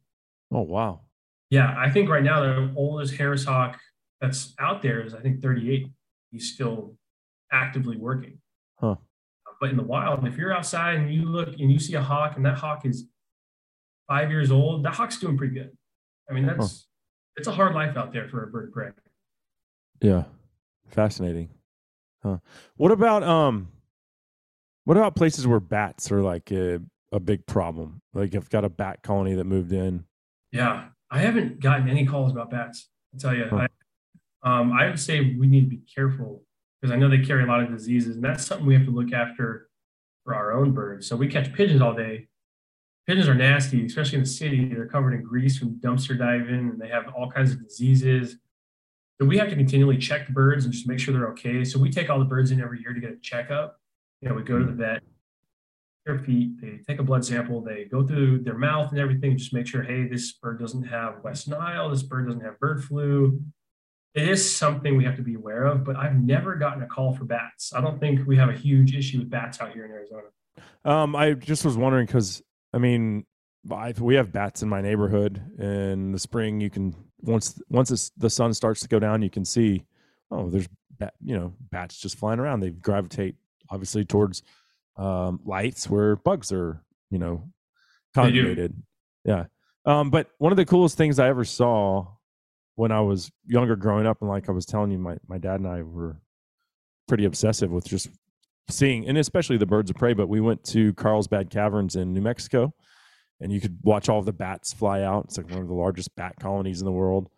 Oh wow, Yeah, I think right now the oldest Harris hawk that's out there is I think 38. He's still actively working. Huh. But in the wild, if you're outside and you look and you see a hawk and that hawk is five years old, that hawk's doing pretty good. I mean, that's it's a hard life out there for a bird of prey. yeah, fascinating. Huh. What about um, what about places where bats are like a, a big problem? Like I've got a bat colony that moved in. Yeah, I haven't gotten any calls about bats. I tell you. I, um, I would say we need to be careful because I know they carry a lot of diseases, and that's something we have to look after for our own birds. So we catch pigeons all day. Pigeons are nasty, especially in the city. They're covered in grease from dumpster diving, and they have all kinds of diseases. So we have to continually check the birds and just make sure they're okay. So we take all the birds in every year to get a checkup. You know, we go to the vet, their feet, they take a blood sample, they go through their mouth and everything, just make sure, hey, this bird doesn't have West Nile, this bird doesn't have bird flu. It is something we have to be aware of, but I've never gotten a call for bats. I don't think we have a huge issue with bats out here in Arizona. Um, I just was wondering because I mean, I, we have bats in my neighborhood. In the spring, you can once once the sun starts to go down, you can see oh, there's bat, you know bats just flying around. They gravitate obviously towards um, lights where bugs are you know congregated. Yeah. Um, but one of the coolest things I ever saw when I was younger, growing up, and like I was telling you, my my dad and I were pretty obsessive with just seeing, and especially the birds of prey. But we went to Carlsbad Caverns in New Mexico, and you could watch all the bats fly out. It's like one of the largest bat colonies in the world.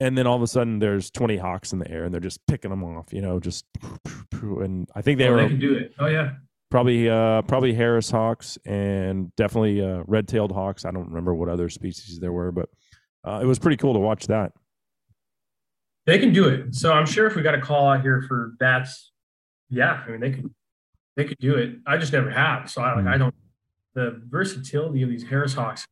And then all of a sudden, there's 20 hawks in the air, and they're just picking them off, you know, just. And I think they oh, were they can do it. Oh yeah. Probably uh probably Harris hawks and definitely uh red-tailed hawks. I don't remember what other species there were, but uh, it was pretty cool to watch that. They can do it. So I'm sure if we got a call out here for bats, yeah, I mean they could they could do it. I just never have. So I like I don't the versatility of these Harris hawks.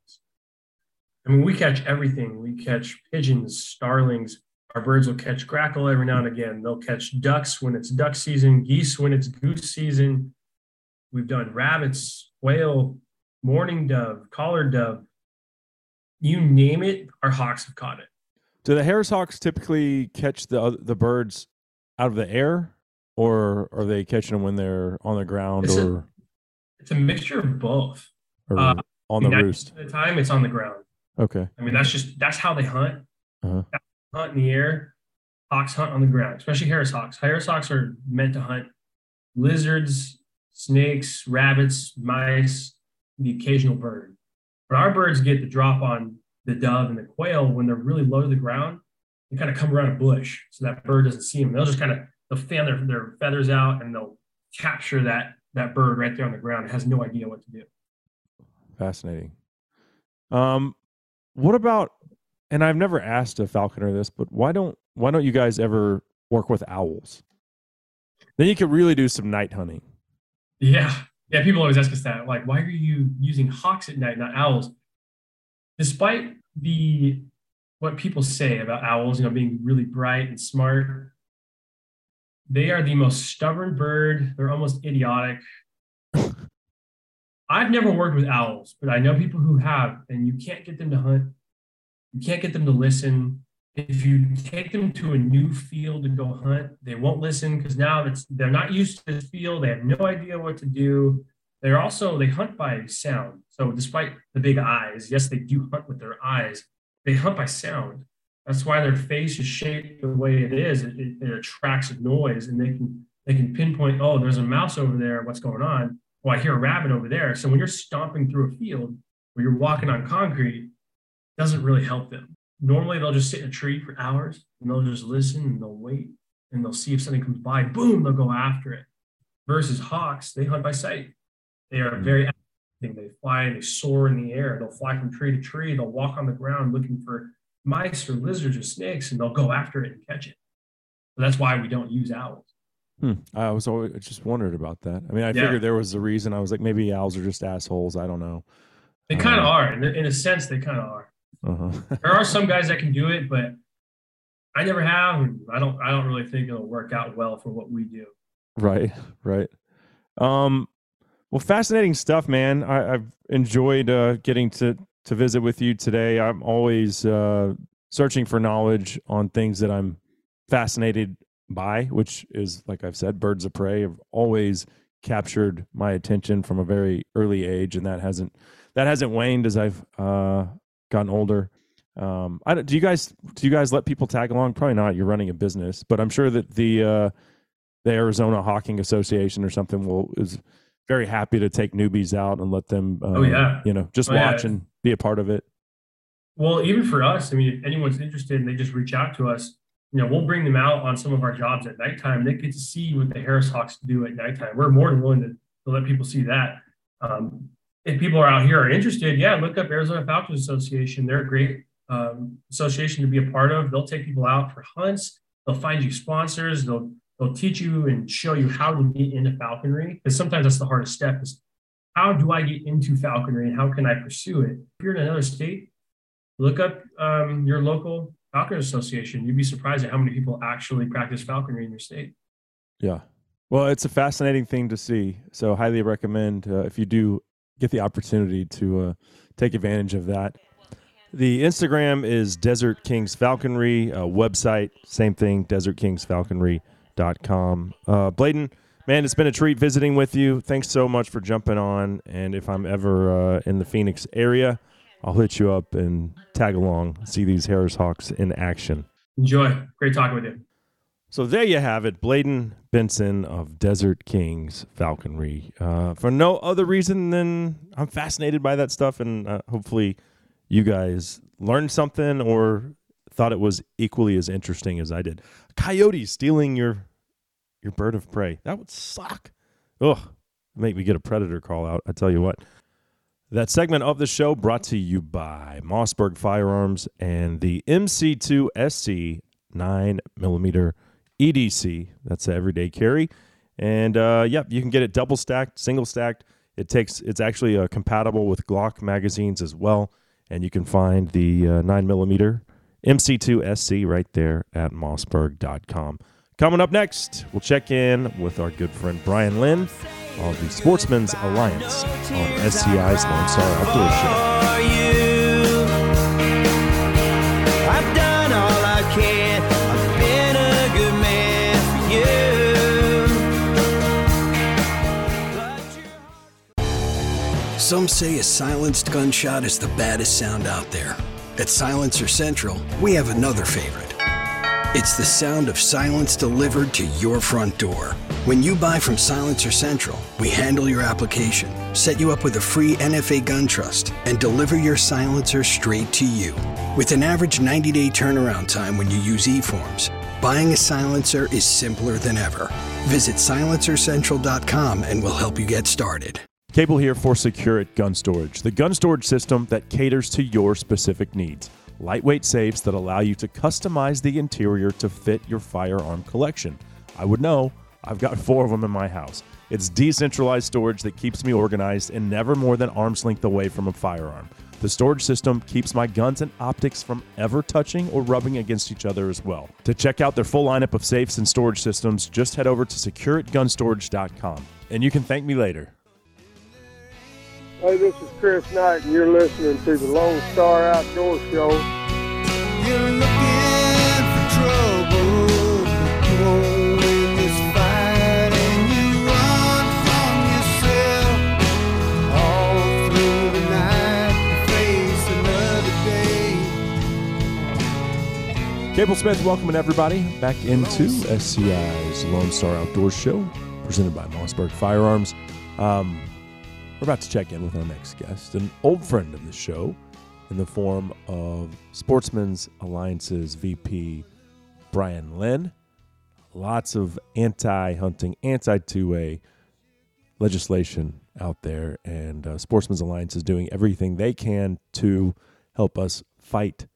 I mean, we catch everything. We catch pigeons, starlings. Our birds will catch grackle every now and again. They'll catch ducks when it's duck season, geese when it's goose season. We've done rabbits, quail, mourning dove, collared dove. You name it, our hawks have caught it. Do the Harris hawks typically catch the the birds out of the air, or are they catching them when they're on the ground It's a- or, It's a mixture of both. uh, on the 90% roost? the time, it's on the ground. Okay. I mean, that's just that's how they hunt. Uh-huh. Hunt in the air. Hawks hunt on the ground, especially Harris hawks. Harris hawks are meant to hunt lizards, snakes, rabbits, mice, the occasional bird. But our birds get the drop on the dove and the quail when they're really low to the ground. They kind of come around a bush so that bird doesn't see them. They'll just kind of they'll fan their, their feathers out and they'll capture that that bird right there on the ground. It has no idea what to do. Fascinating. Um, what about? And I've never asked a falconer this, but why don't why don't you guys ever work with owls? Then you could really do some night hunting. Yeah. Yeah. People always ask us that. Like, why are you using hawks at night, not owls? Despite the what people say about owls, you know, being really bright and smart, they are the most stubborn bird. They're almost idiotic. <laughs> I've never worked with owls, but I know people who have, and you can't get them to hunt. You can't get them to listen. If you take them to a new field to go hunt, they won't listen because now it's they're not used to this field. They have no idea what to do. They're also they hunt by sound. So despite the big eyes, yes, they do hunt with their eyes. They hunt by sound. That's why their face is shaped the way it is. It, it, it attracts noise, and they can they can pinpoint. Oh, there's a mouse over there. What's going on? Well, I hear a rabbit over there. So when you're stomping through a field where you're walking on concrete, doesn't really help them. Normally, they'll just sit in a tree for hours and they'll just listen and they'll wait and they'll see if something comes by. Boom, they'll go after it. Versus hawks, they hunt by sight. They are very active. They fly, they soar in the air. They'll fly from tree to tree. They'll walk on the ground looking for mice or lizards or snakes and they'll go after it and catch it. So that's why we don't use owls. Hmm. I was always just wondered about that. I mean, I Yeah. figured there was a reason. I was like, maybe owls are just assholes. I don't know. They kind of are. In, in a sense, they kind of are. Uh-huh. <laughs> There are some guys that can do it, but I never have. And I don't. I don't really think it'll work out well for what we do. Right, right. Um, well, fascinating stuff, man. I, I've enjoyed uh, getting to to visit with you today. I'm always uh, searching for knowledge on things that I'm fascinated by, which is, like I've said, birds of prey have always captured my attention from a very early age, and that hasn't that hasn't waned as I've uh, gotten older. Um, I don't, do you guys do you guys let people tag along? Probably not. You're running a business, but I'm sure that the uh, the Arizona Hawking Association or something will is very happy to take newbies out and let them. Uh, Oh, yeah. you know, just Oh, yeah. watch and be a part of it. Well, even for us, I mean, if anyone's interested and they just reach out to us, you know, we'll bring them out on some of our jobs at nighttime. They get to see what the Harris Hawks do at nighttime. We're more than willing to, to let people see that. Um, if people are out here are interested, yeah, look up Arizona Falcons Association. They're a great um, association to be a part of. They'll take people out for hunts. They'll find you sponsors. They'll they'll teach you and show you how to get into falconry. Because sometimes that's the hardest step is how do I get into falconry and how can I pursue it? If you're in another state, look up um, your local falconer association. You'd be surprised at how many people actually practice falconry in your state. Yeah. Well, it's a fascinating thing to see. So, highly recommend uh, if you do get the opportunity to uh, take advantage of that. The Instagram is Desert Kings Falconry. Uh, website, same thing, desertkingsfalconry.com. Uh, Bladen, man, it's been a treat visiting with you. Thanks so much for jumping on. And if I'm ever uh, in the Phoenix area, I'll hit you up and tag along, see these Harris Hawks in action. Enjoy. Great talking with you. So there you have it, Bladen Benson of Desert Kings Falconry. Uh, for no other reason than I'm fascinated by that stuff, and uh, hopefully you guys learned something or thought it was equally as interesting as I did. Coyotes stealing your your bird of prey. That would suck. Ugh, make me get a predator call out. I tell you what. That segment of the show brought to you by Mossberg Firearms and the MC2 SC 9 millimeter EDC. That's everyday carry. And uh, yep, you can get it double stacked, single stacked. It takes it's actually uh, compatible with Glock magazines as well. And you can find the uh, 9 millimeter MC2 SC right there at mossberg.com. Coming up next, we'll check in with our good friend Brian Lynn of the Sportsmen's Alliance on SCI's Lone Star Outdoor Show. Some say a silenced gunshot is the baddest sound out there. At Silencer Central, we have another favorite. It's the sound of silence delivered to your front door. When you buy from Silencer Central, we handle your application, set you up with a free NFA gun trust, and deliver your silencer straight to you. With an average 90 day turnaround time when you use eForms, buying a silencer is simpler than ever. Visit silencercentral.com and we'll help you get started. Cable here for Security Gun Storage, the gun storage system that caters to your specific needs. Lightweight safes that allow you to customize the interior to fit your firearm collection. I would know, I've got <laughs> four of them in my house. It's decentralized storage that keeps me organized and never more than arm's length away from a firearm. The storage system keeps my guns and optics from ever touching or rubbing against each other as well. To check out their full lineup of safes and storage systems, just head over to securitygunstorage.com. And you can thank me later. Hey, this is Chris Knight, and you're listening to the Lone Star Outdoor Show. You're looking for trouble, but you won't win this fight, and you run from yourself all through the night to face another day. Cable Smith welcoming everybody back into SCI's Lone Star Outdoors Show, presented by Mossberg Firearms. Um, we're about to check in with our next guest, an old friend of the show, in the form of Sportsmen's Alliance's VP Brian Lynn. Lots of anti-hunting, anti-2A legislation out there, and uh, Sportsmen's Alliance is doing everything they can to help us fight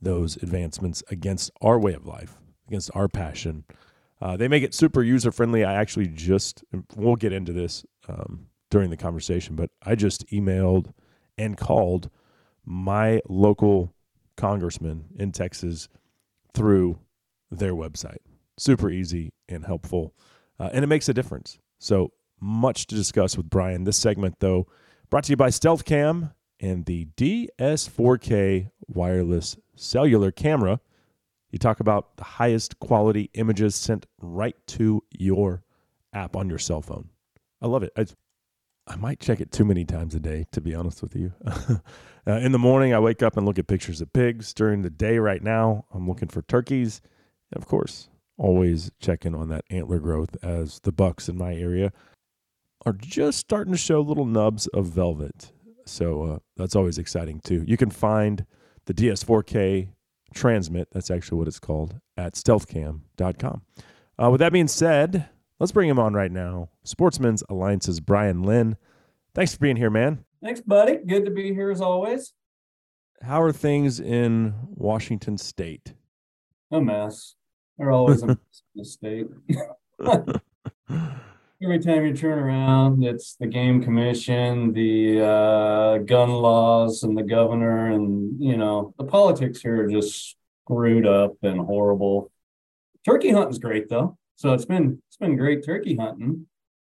those advancements against our way of life, against our passion. Uh, they make it super user friendly. I actually just, we'll get into this um, during the conversation, but I just emailed and called my local congressman in Texas through their website. Super easy and helpful, uh, and it makes a difference. So much to discuss with Brian. This segment, though, brought to you by Stealth Cam and the DS4K wireless cellular camera. You talk about the highest quality images sent right to your app on your cell phone. I love it. I, I might check it too many times a day, to be honest with you. <laughs> uh, in the morning, I wake up and look at pictures of pigs. During the day, right now, I'm looking for turkeys. And of course, always checking on that antler growth as the bucks in my area are just starting to show little nubs of velvet. So uh, that's always exciting too. You can find the DS4K transmit, that's actually what it's called, at stealthcam.com. Uh, with that being said, let's bring him on right now. Sportsmen's Alliance's Brian Lynn. Thanks for being here, man. Thanks, buddy. Good to be here as always. How are things in Washington State? A mess. They're always a <laughs> mess in the state. <laughs> Every time you turn around, it's the game commission, the uh, gun laws, and the governor, and you know the politics here are just screwed up and horrible. Turkey hunting's great though, so it's been it's been great turkey hunting.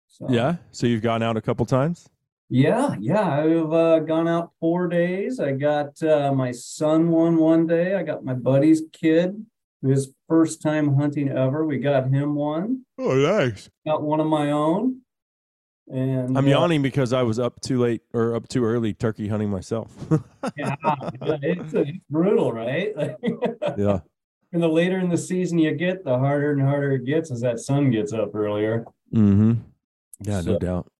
So, Yeah. So you've gone out a couple times? Yeah, yeah. I've uh, gone out four days. I got uh, my son one one day. I got my buddy's kid, his first time hunting ever. We got him one. Oh, nice. Got one of my own. And I'm uh, yawning because I was up too late or up too early turkey hunting myself. <laughs> Yeah, it's, it's brutal, right? <laughs> yeah. And the later in the season you get, the harder and harder it gets as that sun gets up earlier. Mm-hmm. Yeah, no doubt.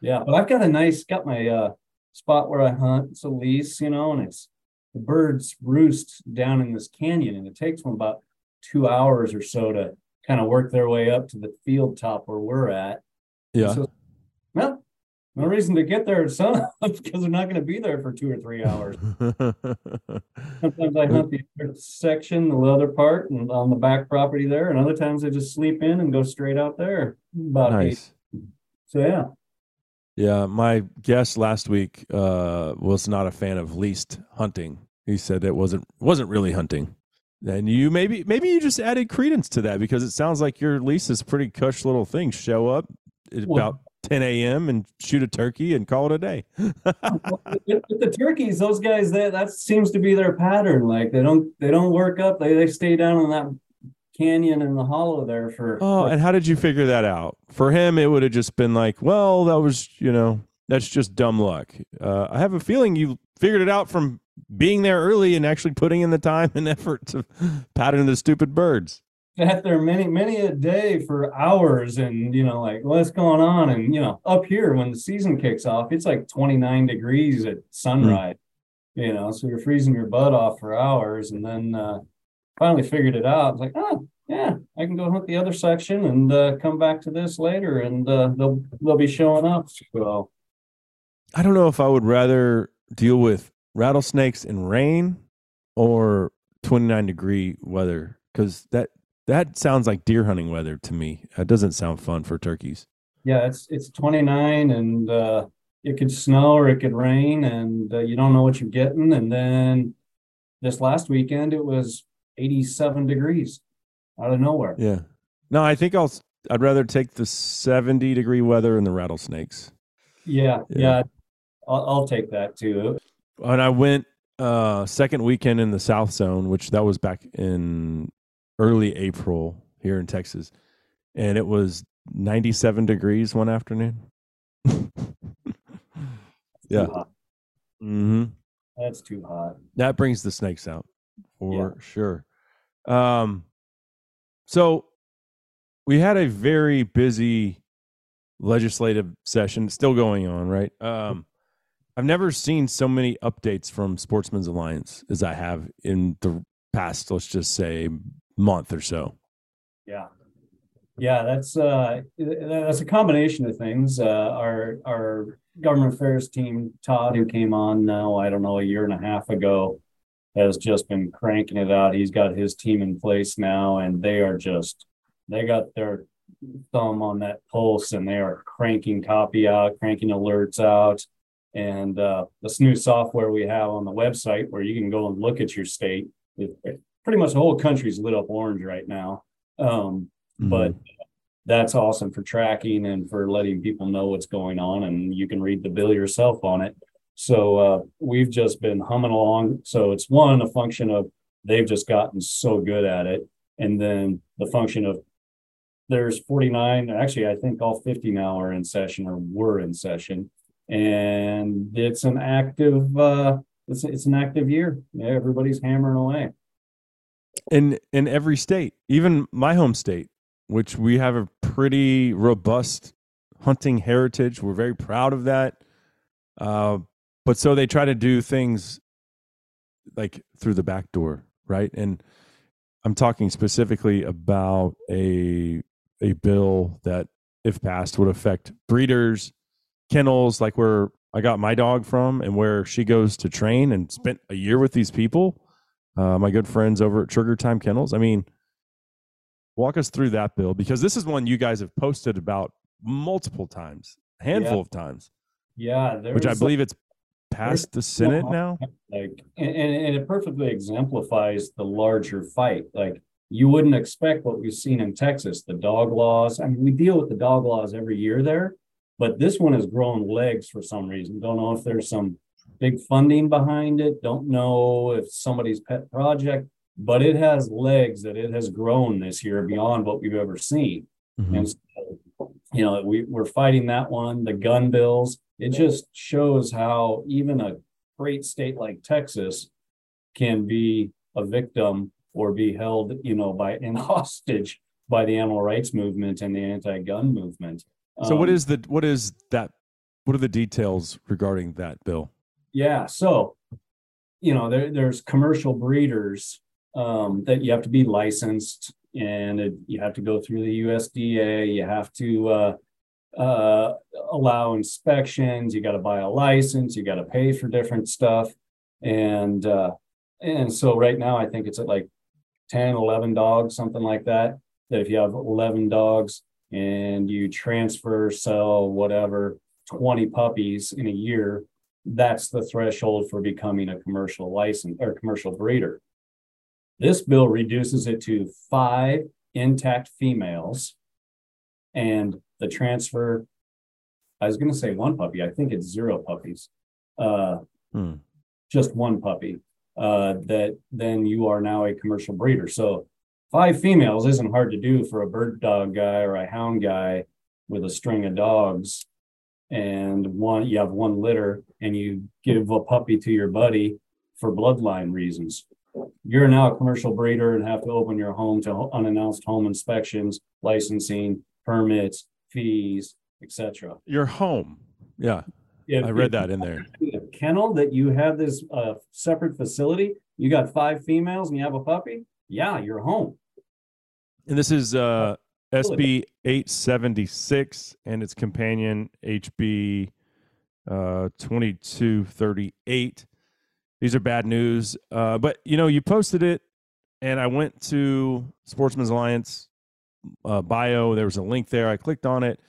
Yeah, but I've got a nice, got my uh spot where I hunt. It's a lease, you know, and it's the birds roost down in this canyon, and it takes them about two hours or so to kind of work their way up to the field top where we're at. Yeah. So, no reason to get there at sun <laughs> because they're not going to be there for two or three hours. <laughs> Sometimes I hunt the other section, the other part, and on the back property there, and other times I just sleep in and go straight out there. About eight. nice. So yeah. Yeah, my guest last week uh, was not a fan of leased hunting. He said it wasn't wasn't really hunting. And you maybe maybe you just added credence to that because it sounds like your lease is pretty cush little thing. Show up at Well- about 10 a.m. and shoot a turkey and call it a day. with, the turkeys, those guys that that seems to be their pattern. Like they don't they don't work up. They they stay down in that canyon in the hollow there for. oh, and how did you figure that out? For him, it would have just been like, well, that was you know that's just dumb luck. Uh, I have a feeling you figured it out from being there early and actually putting in the time and <laughs> effort to pattern the stupid birds. Sat there many many a day for hours and you know like what's going on? And you know up here when the season kicks off it's like 29 degrees at sunrise you know so you're freezing your butt off for hours. And then uh finally figured it out. It's like oh yeah i can go hunt the other section and uh come back to this later. And uh they'll they'll be showing up. So I don't know if I would rather deal with rattlesnakes in rain or 29 degree weather because that that sounds like deer hunting weather to me. That doesn't sound fun for turkeys. yeah it's it's 29 and uh it could snow or it could rain and uh, you don't know what you're getting and then this last weekend it was 87 degrees out of nowhere Yeah. No, I think I'll. I'd rather take the 70 degree weather and the rattlesnakes. yeah Yeah. yeah, I'll, I'll take that too And I went uh second weekend in the South Zone, which that was back in early April here in Texas, and it was 97 degrees one afternoon. <laughs> yeah. Hmm that's too hot That brings the snakes out for sure. Um, so we had a very busy legislative session still going on, right? Um, I've never seen so many updates from Sportsmen's Alliance as I have in the past, let's just say, month or so. yeah. Yeah that's uh that's a combination of things. Uh our our government affairs team todd who came on now i don't know a year and a half ago has just been cranking it out. He's got his team in place now and they are just they got their thumb on that pulse and they are cranking copy out cranking alerts out. And uh this new software we have on the website where you can go and look at your state pretty much the whole country's lit up orange right now. Um but that's awesome for tracking and for letting people know what's going on and you can read the bill yourself on it. So uh, we've just been humming along. So it's one a function of they've just gotten so good at it and then the function of there's 49 actually i think all 50 now are in session or were in session. And it's an active uh it's, it's an active year. Everybody's hammering away in in every state, even my home state, which we have a pretty robust hunting heritage. We're very proud of that. Uh, but so they try to do things like through the back door, right? And I'm talking specifically about a a bill that, if passed, would affect breeders, kennels, like where I got my dog from, and where she goes to train and spent a year with these people uh, my good friends over at Trigger Time Kennels. I mean, walk us through that bill because this is one you guys have posted about multiple times, a handful Yeah. of times, yeah which I believe it's passed the Senate now. like and and it perfectly exemplifies the larger fight like you wouldn't expect what we've seen in texas the dog laws i mean we deal with the dog laws every year there but this one has grown legs for some reason don't know if there's some big funding behind it don't know if somebody's pet project but it has legs that it has grown this year beyond what we've ever seen Mhm. and so, you know, we, we're fighting that one, the gun bills. It just shows how even a great state like Texas can be a victim or be held, you know, by in <laughs> hostage by the animal rights movement and the anti-gun movement. So what Um, is the what is that? What are the details regarding that bill? Yeah, so you know, there there's commercial breeders um, that you have to be licensed, and it, you have to go through the USDA. You have to uh, uh, allow inspections. You got to buy a license. You got to pay for different stuff, and uh, and so right now I think it's at like 10, 11 dogs, something like that. That if you have 11 dogs and you transfer, sell, whatever, 20 puppies in a year, that's the threshold for becoming a commercial license or commercial breeder. This bill reduces it to five intact females and the transfer. I was going to say one puppy. I think it's zero puppies. Uh, Hmm. just one puppy. Uh, that then you are now a commercial breeder. So five females isn't hard to do for a bird dog guy or a hound guy with a string of dogs and one you have one litter and you give a puppy to your buddy for bloodline reasons. You're now a commercial breeder and have to open your home to unannounced home inspections, licensing, permits, fees, etc. Your home. Yeah. If- I read that in there. a kennel that you have this uh, separate facility, you got five females and you have a puppy, yeah, you're home. And this is uh, SB 876 and its companion HB uh, 2238. These are bad news. Uh, but, you know, you posted it, and I went to Sportsmen's Alliance uh, bio. There was a link there. I clicked on it.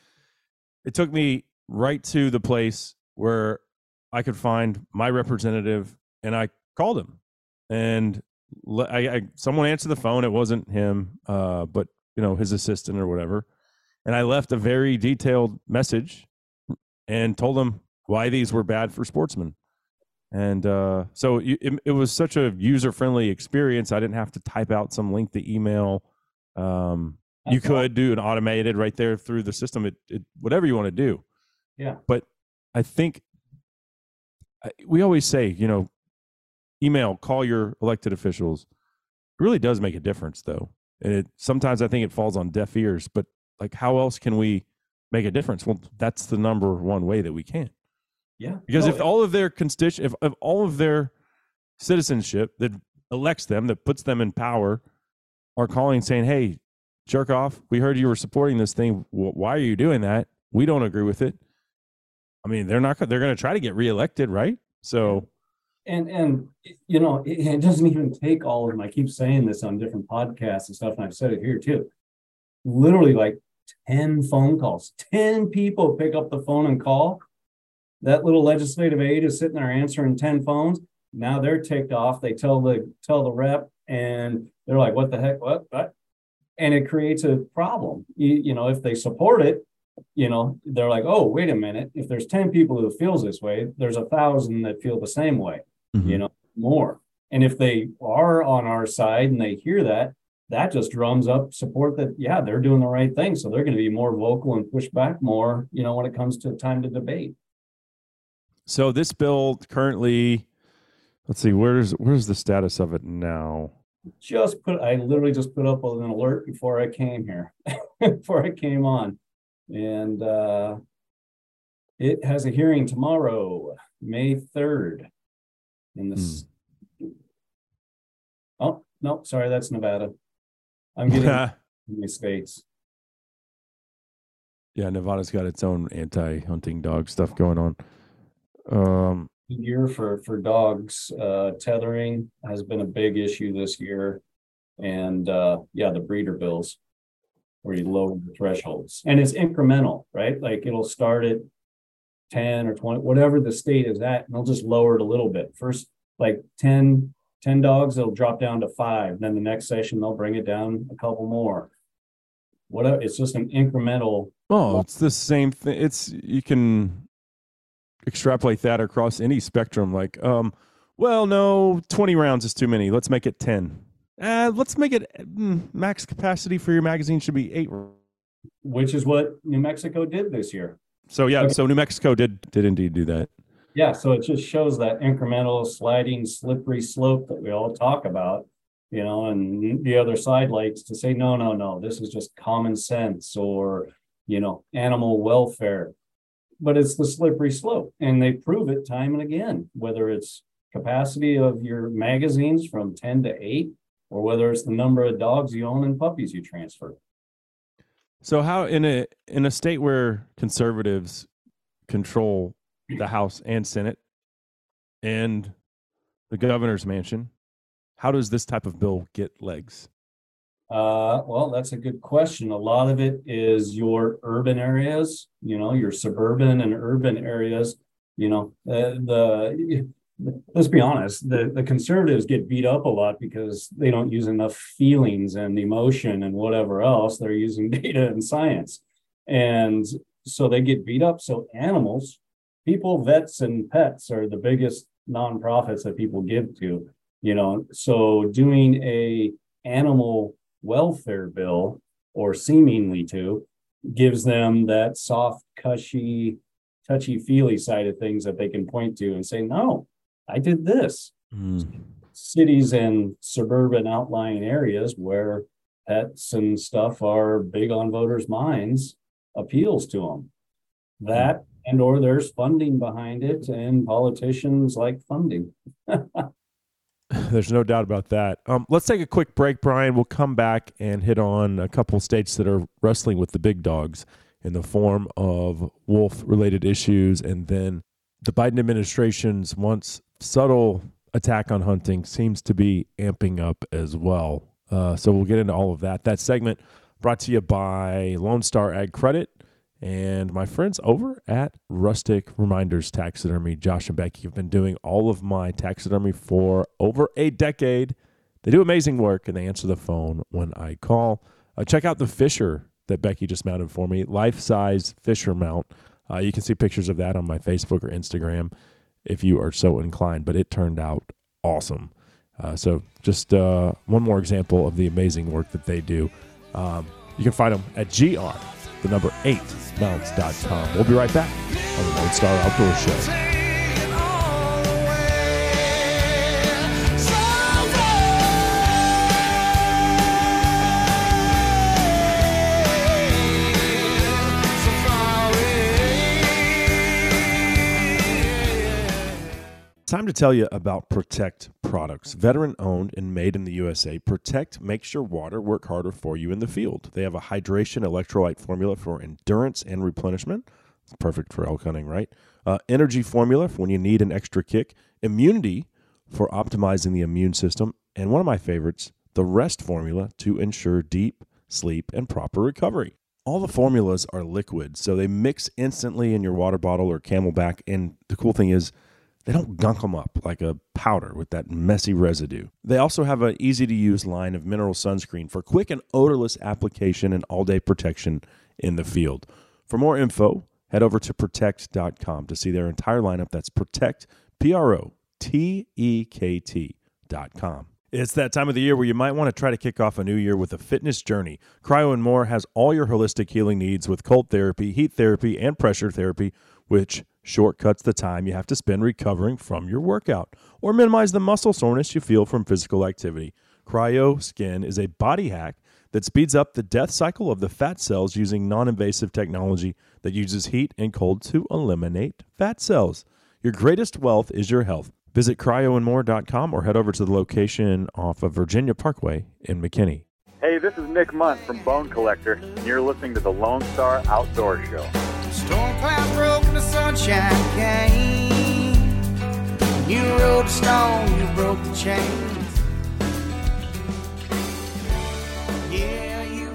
It took me right to the place where I could find my representative, and I called him. And I, I someone answered the phone. It wasn't him, uh, but you know his assistant or whatever. And I left a very detailed message and told him why these were bad for sportsmen. And uh, so it, it was such a user friendly experience. I didn't have to type out some lengthy email. Um, you could do an automated right there through the system. It, it whatever you want to do. Yeah. But I think we always say, you know, email, call your elected officials. It really does make a difference, though. And it sometimes I think it falls on deaf ears. But like, how else can we make a difference? Well, that's the number one way that we can. Yeah. Because No, if all of their constituent, if, if all of their citizenship that elects them, that puts them in power, are calling saying, "Hey, jerk off! We heard you were supporting this thing. Why are you doing that? We don't agree with it." I mean, they're not. They're going to try to get reelected, right? So, and and you know it, it doesn't even take all of them. I keep saying this on different podcasts and stuff and i've said it here too. Literally like 10 phone calls. 10 people pick up the phone and call. That little legislative aide is sitting there answering 10 phones. Now they're ticked off. They tell the tell the rep and they're like what the heck? What? What? And it creates a problem. You, you know if they support it you know they're like oh wait a minute. If there's 10 people who feels this way there's a thousand that feel the same way you know more. And if they are on our side and they hear that that just drums up support that yeah they're doing the right thing. So they're going to be more vocal and push back more you know when it comes to time to debate. So this bill currently, let's see, where's where's the status of it now? just put i literally just put up an alert before i came here <laughs> before i came on. And uh it has a hearing tomorrow may 3rd in this oh no sorry that's nevada. I'm getting <laughs> my states. Yeah, Nevada's got its own anti-hunting dog stuff going on. Um, year for for dogs uh tethering has been a big issue this year. And uh yeah the breeder bills where you lower the thresholds. And it's incremental right? Like it'll start at 10 or 20 whatever the state is at and they'll just lower it a little bit first like 10 10 dogs they'll drop down to five then the next session they'll bring it down a couple more whatever it's just an incremental Oh, it's the same thing. It's you can extrapolate that across any spectrum. Like, um, well, no, twenty rounds is too many. Let's make it ten. Uh, let's make it mm, max capacity for your magazine should be eight. which is what new mexico did this year So yeah, so New Mexico did did indeed do that. Yeah, so it just shows that incremental sliding slippery slope that we all talk about, you know, and the other side likes to say, no, no, no, this is just common sense or, you know, animal welfare. But it's the slippery slope and they prove it time and again, whether it's capacity of your magazines from 10 to 8 or whether it's the number of dogs you own and puppies you transfer. So how in a in a state where conservatives control the House and Senate and the governor's mansion, how does this type of bill get legs? Uh, well, that's a good question. A lot of it is your urban areas, you know, your suburban and urban areas. You know, uh, the let's be honest, the the conservatives get beat up a lot because they don't use enough feelings and emotion and whatever else. They're using <laughs> data and science, and so they get beat up. So animals, people, vets, and pets are the biggest nonprofits that people give to. You know, so doing a animal welfare bill or seemingly to gives them that soft cushy touchy feely side of things that they can point to and say, no, I did this. Mm. Cities and suburban outlying areas where pets and stuff are big on voters' minds appeals to them. That and or there's funding behind it and politicians like funding. <laughs> There's no doubt about that. Um, let's take a quick break, Brian. We'll come back and hit on a couple states that are wrestling with the big dogs in the form of wolf related issues. And then the Biden administration's once subtle attack on hunting seems to be amping up as well. Uh, so we'll get into all of that. That segment brought to you by Lone Star Ag Credit and my friends over at Rustic Reminders Taxidermy. Josh and Becky have been doing all of my taxidermy for over a decade. They do amazing work and they answer the phone when I call. Uh, check out the Fisher that Becky just mounted for me, life size Fisher mount. Uh, you can see pictures of that on my Facebook or Instagram if you are so inclined, but it turned out awesome. Uh, so, just uh, one more example of the amazing work that they do. Um, you can find them at GR, the number 8 mounts.com. We'll be right back on the Lone Star Outdoor Show. Time to tell you about Protekt products. Veteran owned and made in the USA, Protekt makes your water work harder for you in the field. They have a hydration electrolyte formula for endurance and replenishment. It's perfect for elk hunting, right? Uh, energy formula for when you need an extra kick. Immunity for optimizing the immune system. And one of my favorites, the rest formula to ensure deep sleep and proper recovery. All the formulas are liquid, so they mix instantly in your water bottle or CamelBak. And the cool thing is, they don't gunk them up like a powder with that messy residue. They also have an easy to use line of mineral sunscreen for quick and odorless application and all day protection in the field. For more info, head over to protekt.com to see their entire lineup. That's protekt, P R O T E K T.com. It's that time of the year where you might want to try to kick off a new year with a fitness journey. Cryo and More has all your holistic healing needs with cold therapy, heat therapy, and pressure therapy, which shortcuts the time you have to spend recovering from your workout or minimize the muscle soreness you feel from physical activity. Cryo Skin is a body hack that speeds up the death cycle of the fat cells using non invasive technology that uses heat and cold to eliminate fat cells. Your greatest wealth is your health. Visit cryoandmore.com or head over to the location off of Virginia Parkway in McKinney. Hey, this is Nick Mundt from Bone Collector, and you're listening to the Lone Star Outdoor Show. Sunshine came. You rode stone, you broke the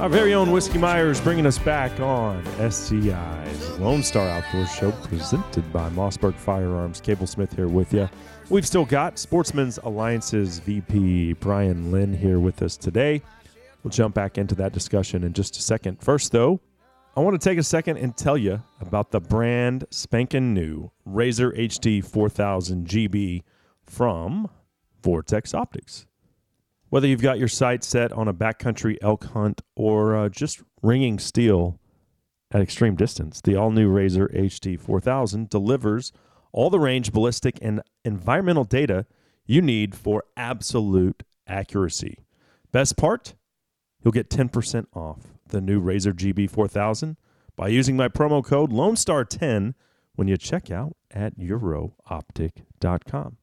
Our very own Whiskey Myers bringing us back on SCI's Lone Star Outdoor Show presented by Mossberg Firearms. Cable Smith here with you. We've still got Sportsmen's Alliance's VP Brian Lynn here with us today. We'll jump back into that discussion in just a second. First, though, I want to take a second and tell you about the brand spanking new Razor HD 4000 GB from Vortex Optics. Whether you've got your sight set on a backcountry elk hunt or uh, just ringing steel at extreme distance, the all new Razor HD 4000 delivers all the range, ballistic, and environmental data you need for absolute accuracy. Best part? You'll get 10% off the new Razor GB 4000 by using my promo code Lone Star 10 when you check out at eurooptic.com.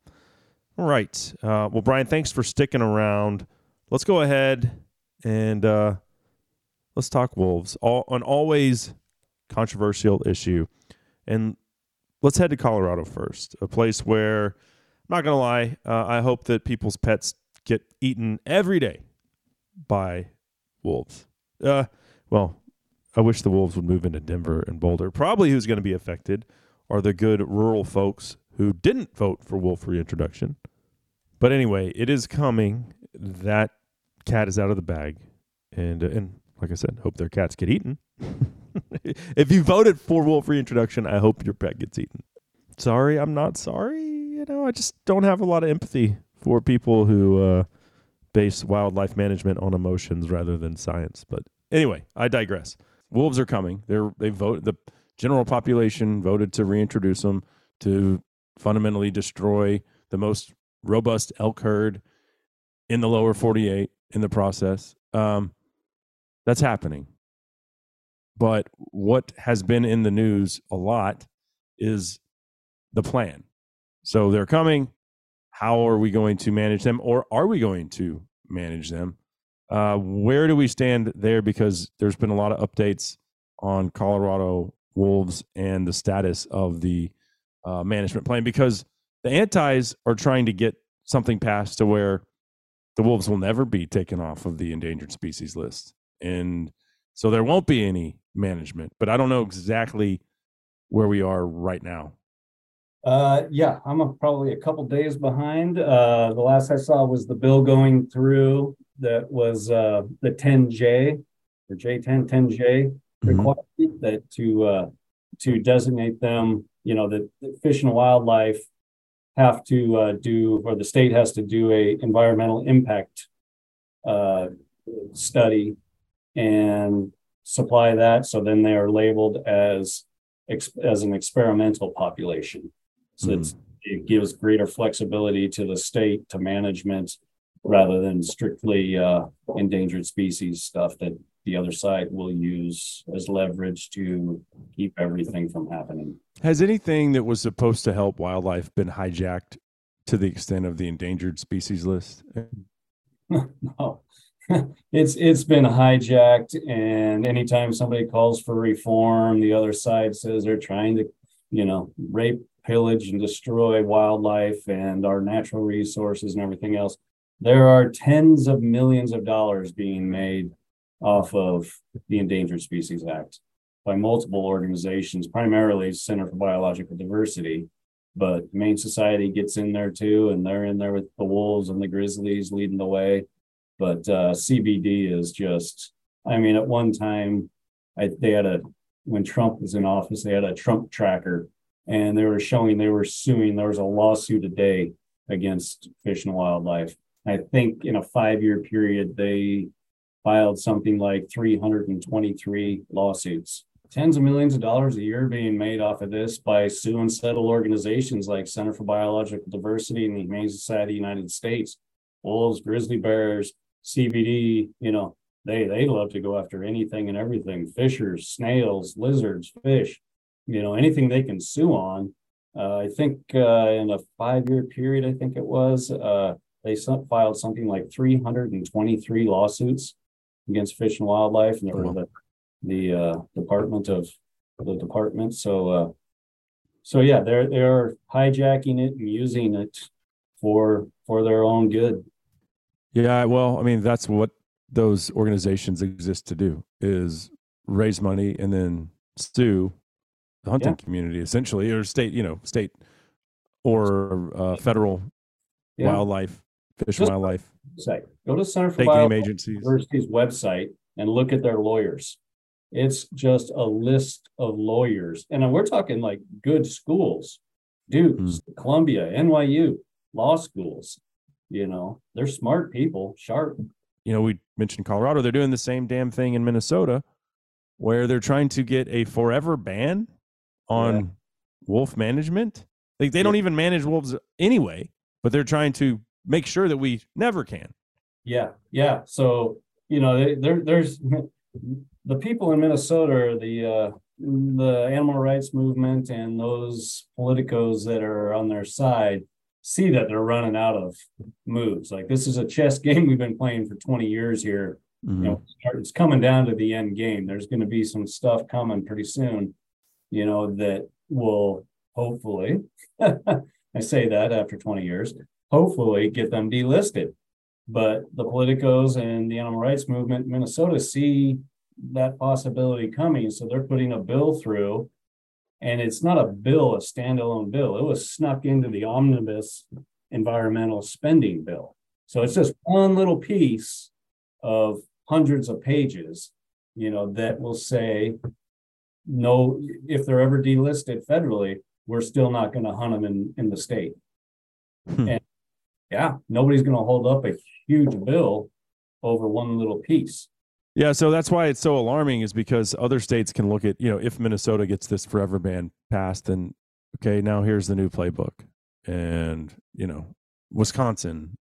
All right. Uh, well, Brian, thanks for sticking around. Let's go ahead and uh, let's talk wolves. All, an always controversial issue. And let's head to Colorado first, a place where, I'm not going to lie, uh, I hope that people's pets get eaten every day by wolves. Uh, well, I wish the wolves would move into Denver and Boulder. Probably who's going to be affected are the good rural folks who didn't vote for wolf reintroduction. But anyway, it is coming. That cat is out of the bag, and uh, and like I said, hope their cats get eaten. <laughs> if you voted for wolf reintroduction, I hope your pet gets eaten. Sorry, I'm not sorry. You know, I just don't have a lot of empathy for people who uh, base wildlife management on emotions rather than science. But anyway, I digress. Wolves are coming. They're they vote the general population voted to reintroduce them to fundamentally destroy the most robust elk herd in the lower 48 in the process. Um, that's happening. But what has been in the news a lot is the plan. So they're coming. How are we going to manage them, or are we going to manage them? Uh, where do we stand there? Because there's been a lot of updates on Colorado wolves and the status of the uh, management plan. Because the antis are trying to get something passed to where the wolves will never be taken off of the endangered species list, and so there won't be any management. But I don't know exactly where we are right now. Uh, yeah, I'm a, probably a couple days behind. Uh, the last I saw was the bill going through that was uh, the 10J or J10 10J Mm-hmm. that to uh, to designate them. You know that that Fish and Wildlife have to uh, do, or the state has to do a environmental impact uh, study and supply that. So then they are labeled as as an experimental population. So it's, it gives greater flexibility to the state to management rather than strictly uh, endangered species stuff that the other side will use as leverage to keep everything from happening. Has anything that was supposed to help wildlife been hijacked to the extent of the endangered species list? <laughs> no. <laughs> it's it's been hijacked and anytime somebody calls for reform the other side says they're trying to you know rape pillage and destroy wildlife and our natural resources and everything else there are tens of millions of dollars being made off of the endangered species act by multiple organizations primarily center for biological diversity but Humane Society gets in there too and they're in there with the wolves and the grizzlies leading the way but uh, CBD is just. I mean, at one time, I, they had a when Trump was in office, they had a Trump tracker, and they were showing they were suing. There was a lawsuit a day against Fish and Wildlife. I think in a five-year period, they filed something like 323 lawsuits. Tens of millions of dollars a year being made off of this by sue and settle organizations like Center for Biological Diversity and the Humane Society of the United States, wolves, grizzly bears, CBD, you know, they they love to go after anything and everything, fishers, snails, lizards, fish, you know, anything they can sue on. Uh, I think uh, in a five-year period, I think it was, uh, they filed something like 323 lawsuits against Fish and Wildlife, and were the the uh, Department of the department. So, uh, so yeah, they're they're hijacking it and using it for for their own good. Yeah, well, I mean, that's what those organizations exist to do is raise money and then sue the hunting Yeah. community essentially or state, you know, state or uh, federal Yeah. wildlife, fish Just- wildlife, Site. Go to Center for state game Biological agencies. University's website and look at their lawyers. It's just a list of lawyers. And we're talking like good schools, Duke's, Columbia, NYU, law schools. You know, they're smart people, sharp. you know, we mentioned Colorado. They're doing the same damn thing in Minnesota, where they're trying to get a forever ban on wolf management. Like they don't even manage wolves anyway, but they're trying to make sure that we never can. Yeah, yeah. So, you know, there there's <laughs> the people in Minnesota, the uh the animal rights movement and those politicos that are on their side see that they're running out of moves. Like this is a chess <laughs> game we've been playing for 20 years here. You know, it's coming down to the end game. There's going to be some stuff coming pretty soon, you know, that will hopefully, <laughs> I say that after 20 years, hopefully get them delisted. But the politicos and the animal rights movement in Minnesota see that possibility coming. So they're putting a bill through. And it's not a bill, a standalone bill. It was snuck into the omnibus environmental spending bill. So it's just one little piece of hundreds of pages, you know, that will say, no, if they're ever delisted federally, we're still not going to hunt them in, in the state. Hmm. And yeah, nobody's going to hold up a huge bill over one little piece. Yeah, so that's why it's so alarming is because other states can look at, you know, if Minnesota gets this forever ban passed, then okay, now here's the new playbook. And, you know, Wisconsin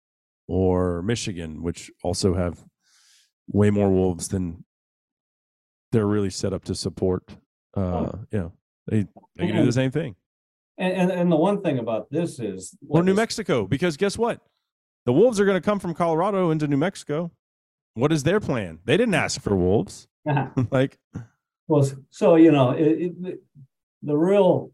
or Michigan, which also have way more wolves than they're really set up to support. Uh, you they, they can do the same thing. And, and and the one thing about this is Or New is- Mexico, because guess what? The wolves are going to come from Colorado into New Mexico. What is their plan? They didn't ask for wolves. <laughs> like, Well, so you know, it, it, the- the real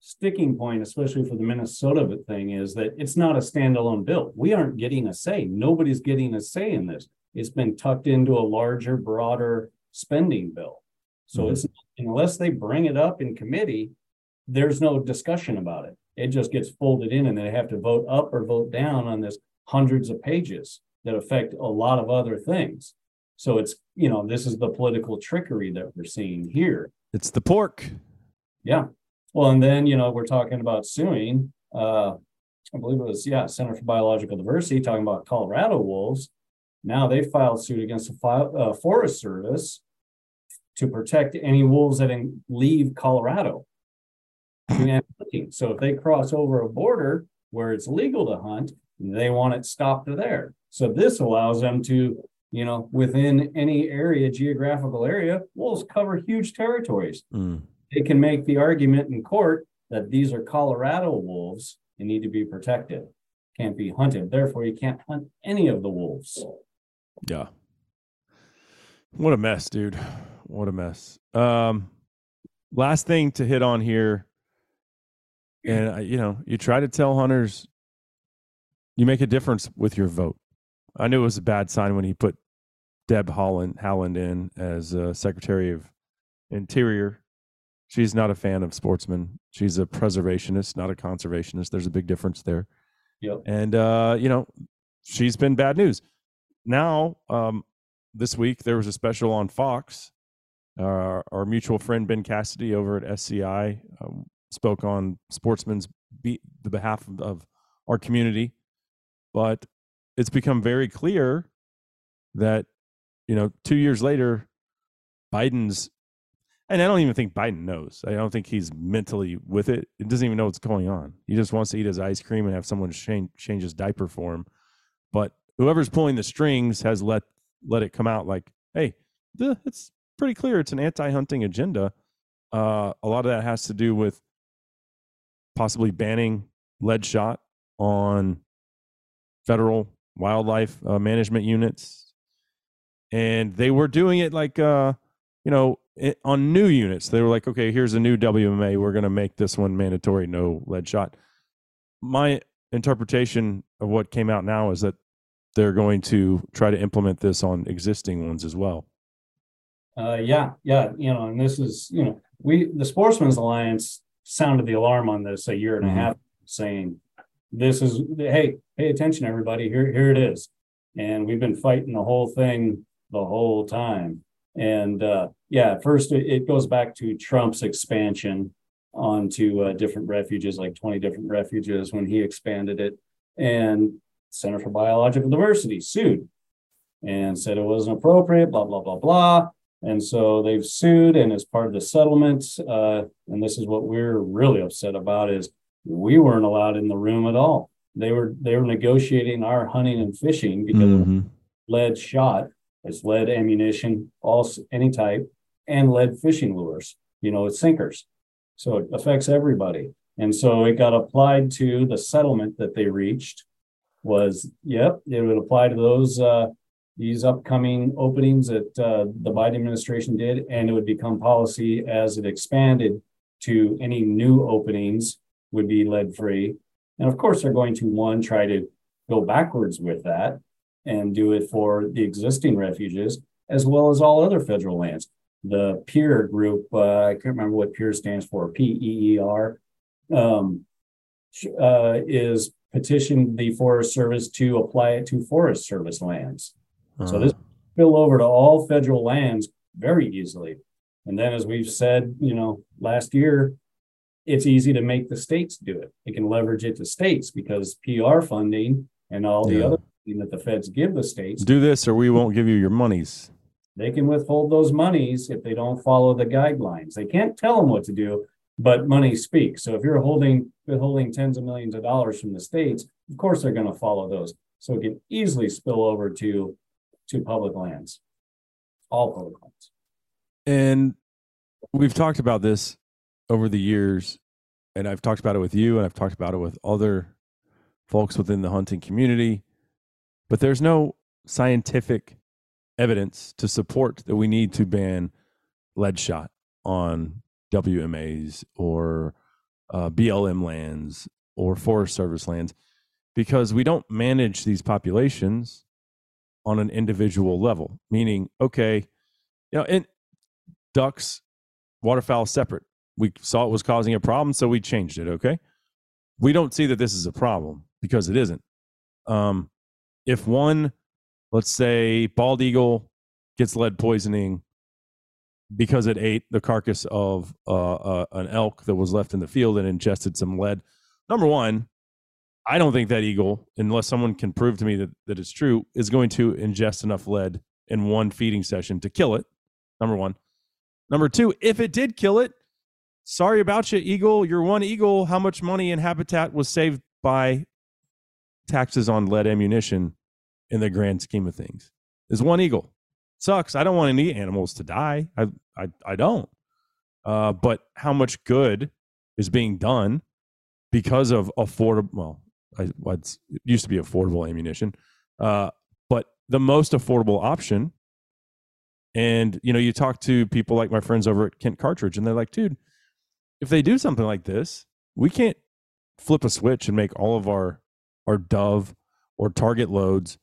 sticking point, especially for the Minnesota thing, is that it's not a standalone bill. We aren't getting a say. Nobody's getting a say in this. It's been tucked into a larger, broader spending bill. So Mhm. it's unless they bring it up in committee, there's no discussion about it. It just gets folded in, and they have to vote up or vote down on this hundreds of pages that affect a lot of other things. So it's, you know, this is the political trickery that we're seeing here. it's the pork. Yeah. Well, and then, you know, we're talking about suing, uh, I believe it was, yeah, Center for Biological Diversity, talking about Colorado wolves. Now they filed suit against the uh, Forest Service to protect any wolves that in- leave Colorado. to end hunting. So if they cross over a border where it's legal to hunt, they want it stopped there. So this allows them to, you know, within any area, geographical area, wolves cover huge territories Mm. they can make the argument in court that these are Colorado wolves and need to be protected, can't be hunted. Therefore, you can't hunt any of the wolves. Yeah. What a mess, dude. What a mess. Um, last thing to hit on here, and I- you know, you try to tell hunters you make a difference with your vote. I knew it was a bad sign when he put Deb Holland Howland in as uh, Secretary of Interior. She's not a fan of sportsmen. She's a preservationist, not a conservationist. There's a big difference there. Yep. And uh, you know, she's been bad news. Now, um, this week there was a special on Fox. Uh, our mutual friend Ben Cassidy over at SCI um, spoke on sportsmen's be- the behalf of, of our community, but it's become very clear that you know two years later, Biden's and I don't even think Biden knows. I don't think he's mentally with it. He doesn't even know what's going on. He just wants to eat his ice cream and have someone change change his diaper for him. But whoever's pulling the strings has let let it come out like, hey, it's pretty clear it's an anti-hunting agenda. Uh, a lot of that has to do with possibly banning lead shot on federal wildlife uh, management units, and they were doing it like, uh, you know, it, on new units. They were like, okay, here's a new WMA. We're going to make this one mandatory, no lead shot. My interpretation of what came out now is that they're going to try to implement this on existing ones as well. Uh, yeah, yeah, you know, and this is, you know, we, the Sportsmen's Alliance sounded the alarm on this a year and Mhm. a half, saying, this is, hey, pay attention, everybody, here, here it is. And we've been fighting the whole thing the whole time. And, uh, yeah, first it, it goes back to Trump's expansion onto, uh, different refuges, like twenty different refuges when he expanded it. And Center for Biological Diversity sued and said it wasn't appropriate, blah, blah, blah, blah. And so they've sued, and as part of the settlement, uh, and this is what we're really upset about, is we weren't allowed in the room at all. They were they were negotiating our hunting and fishing because of lead shot, it's lead ammunition, all any type, and lead fishing lures. You know, it's sinkers, so it affects everybody. And so it got applied to the settlement that they reached. Was yep, it would apply to those uh, these upcoming openings that uh, the Biden administration did, and it would become policy as it expanded to any new openings would be lead free. And of course, they're going to one try to go backwards with that and do it for the existing refuges as well as all other federal lands. The PEER group, uh, I can't remember what PEER stands for, P E E R, um, uh, is petitioned the Forest Service to apply it to Forest Service lands. So uh-huh. this spill over to all federal lands very easily. And then, as we've said, you know, last year, it's easy to make the states do it. They can leverage it to states because PR funding and all the Yeah. other funding that the feds give the states. Do this or we won't give you your monies. they can withhold those monies if they don't follow the guidelines. They can't tell them what to do, but money speaks. So if you're holding withholding tens of millions of dollars from the states, of course they're going to follow those. So it can easily spill over to to public lands, all public lands. And we've talked about this over the years, and I've talked about it with you, and I've talked about it with other folks within the hunting community. But there's no scientific evidence to support that we need to ban lead shot on WMAs or uh, BLM lands or Forest Service lands because we don't manage these populations on an individual level. Meaning, okay, you know, and ducks, waterfowl separate. We saw it was causing a problem, so we changed it. Okay, we don't see that this is a problem because it isn't. Um, if one, let's say, bald eagle gets lead poisoning because it ate the carcass of uh, uh, an elk that was left in the field and ingested some lead. Number one, I don't think that eagle, unless someone can prove to me that, that it's true, is going to ingest enough lead in one feeding session to kill it. Number one. Number two, if it did kill it, sorry about you, eagle. Your one eagle. How much money and habitat was saved by taxes on lead ammunition in the grand scheme of things? Is one eagle. Sucks. I don't want any animals to die. I I, I don't. Uh, but how much good is being done because of affordable? Well, I, it used to be affordable ammunition, uh, but the most affordable option. And you know, you talk to people like my friends over at Kent Cartridge, and they're like, "Dude, if they do something like this, we can't flip a switch and make all of our our Dove or Target loads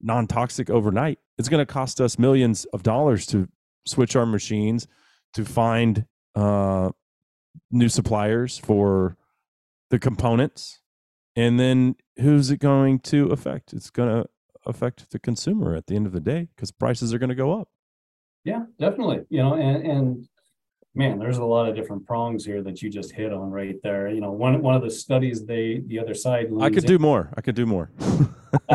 non-toxic overnight. It's going to cost us millions of dollars to switch our machines, to find uh, new suppliers for the components, and then who's it going to affect? It's going to affect the consumer at the end of the day because prices are going to go up. Yeah, definitely. You know, and and man, there's a lot of different prongs here that you just hit on right there. You know, one one of the studies they the other side. I could do more. I could do more. <laughs>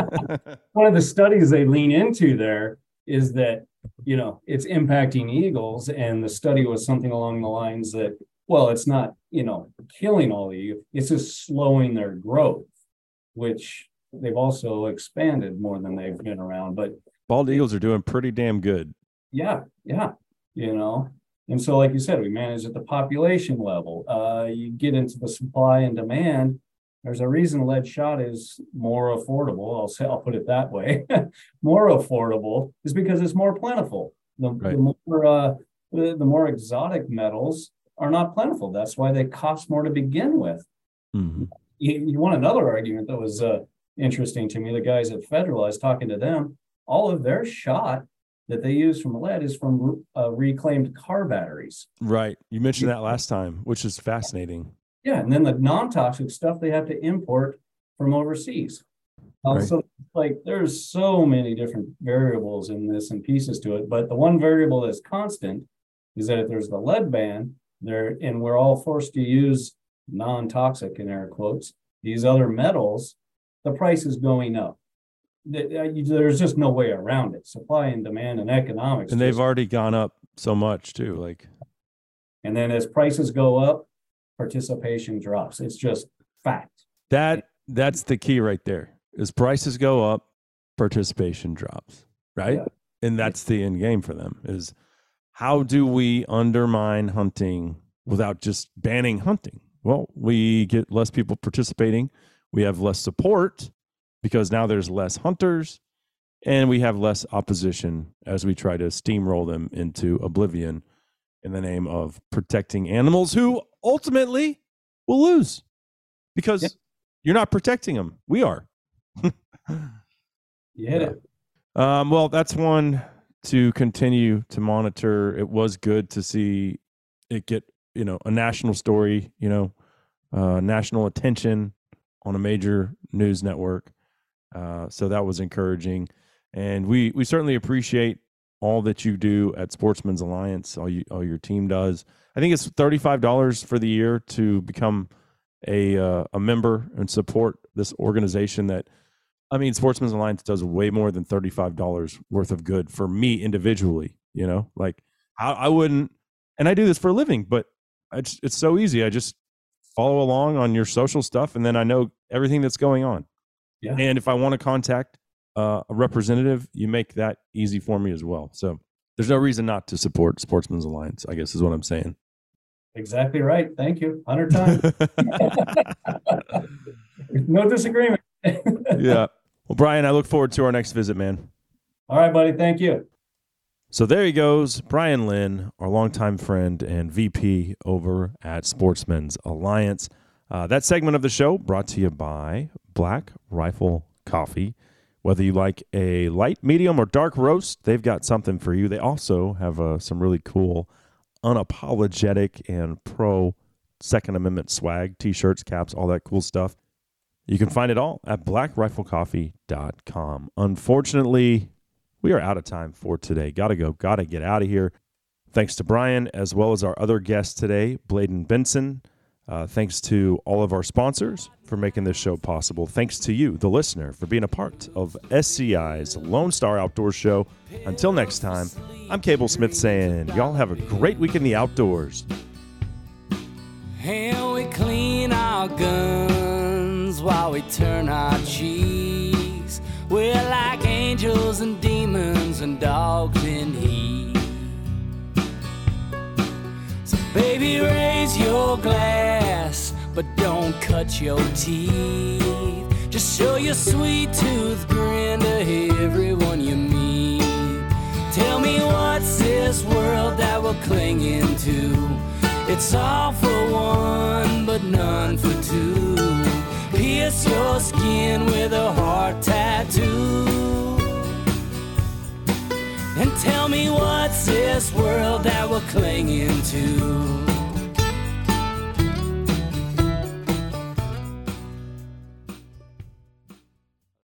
one of the studies they lean into there is that you know it's impacting eagles, and the study was something along the lines that well, it's not you know killing all the eagles, it's just slowing their growth, which they've also expanded more than they've been around. But bald eagles are doing pretty damn good. Yeah, yeah, you know, and so, like you said, we manage at the population level. Uh, you get into the supply and demand. There's a reason lead shot is more affordable. I'll say I'll put it that way. <laughs> more affordable is because it's more plentiful. The, right. the more uh, the, the, more exotic metals are not plentiful. That's why they cost more to begin with. Mm-hmm. You, you, want another argument that was uh, interesting to me? The guys at Federal, I was talking to them. All of their shot that they use from lead is from uh, reclaimed car batteries. Right. You mentioned that last time, which is fascinating. Yeah, and then the non-toxic stuff they have to import from overseas. Um, right. So, like, there's so many different variables in this and pieces to it, but the one variable that's constant is that if there's the lead ban, there, and we're all forced to use non-toxic in air quotes, these other metals, the price is going up. Uh, there's just no way around it. Supply and demand and economics. And they've already gone up so much too. Like, and then as prices go up, participation drops. It's just fact. That that's the key right there. As prices go up, participation drops. Right. Yeah. And that's the end game for them is how do we undermine hunting without just banning hunting? Well, we get less people participating. We have less support because now there's less hunters and we have less opposition as we try to steamroll them into oblivion in the name of protecting animals who ultimately will lose because yeah. you're not protecting them. We are. <laughs> yeah. Um, well, that's one to continue to monitor. It was good to see it get, you know, a national story, you know, uh, national attention on a major news network. Uh, so that was encouraging, and we we certainly appreciate all that you do at Sportsmen's Alliance. All you all your team does. I think it's thirty five dollars for the year to become a uh, a member and support this organization that I mean, Sportsmen's Alliance does way more than $35 worth of good for me individually. You know, like I, I wouldn't, and I do this for a living, but it's, it's so easy. I just follow along on your social stuff and then I know everything that's going on. Yeah. And if I want to contact uh, a representative, you make that easy for me as well. So there's no reason not to support Sportsmen's Alliance, I guess is what I'm saying. Exactly right. Thank you. 100 times. <laughs> <laughs> no disagreement. <laughs> yeah. Well, Brian, I look forward to our next visit, man. All right, buddy. Thank you. So there he goes, Brian Lynn, our longtime friend and VP over at Sportsmen's Alliance. Uh, that segment of the show brought to you by Black Rifle Coffee. Whether you like a light, medium, or dark roast, they've got something for you. They also have uh, some really cool, unapologetic, and pro Second Amendment swag t shirts, caps, all that cool stuff. You can find it all at blackriflecoffee.com. Unfortunately, we are out of time for today. Gotta go, gotta get out of here. Thanks to Brian, as well as our other guests today, Bladen Benson. Uh, thanks to all of our sponsors for making this show possible. Thanks to you, the listener, for being a part of SCI's Lone Star Outdoor Show. Until next time, I'm Kable Smith saying, y'all have a great week in the outdoors. And we clean our guns while we turn our cheeks. We're like angels and demons and dogs in heat. So, baby, raise your glass, but don't cut your teeth. Just show your sweet tooth grin to everyone you meet. Tell me what's this world that we're clinging to? It's all for one, but none for two. Pierce your skin with a heart tattoo. And tell me what's this world that we're clinging to?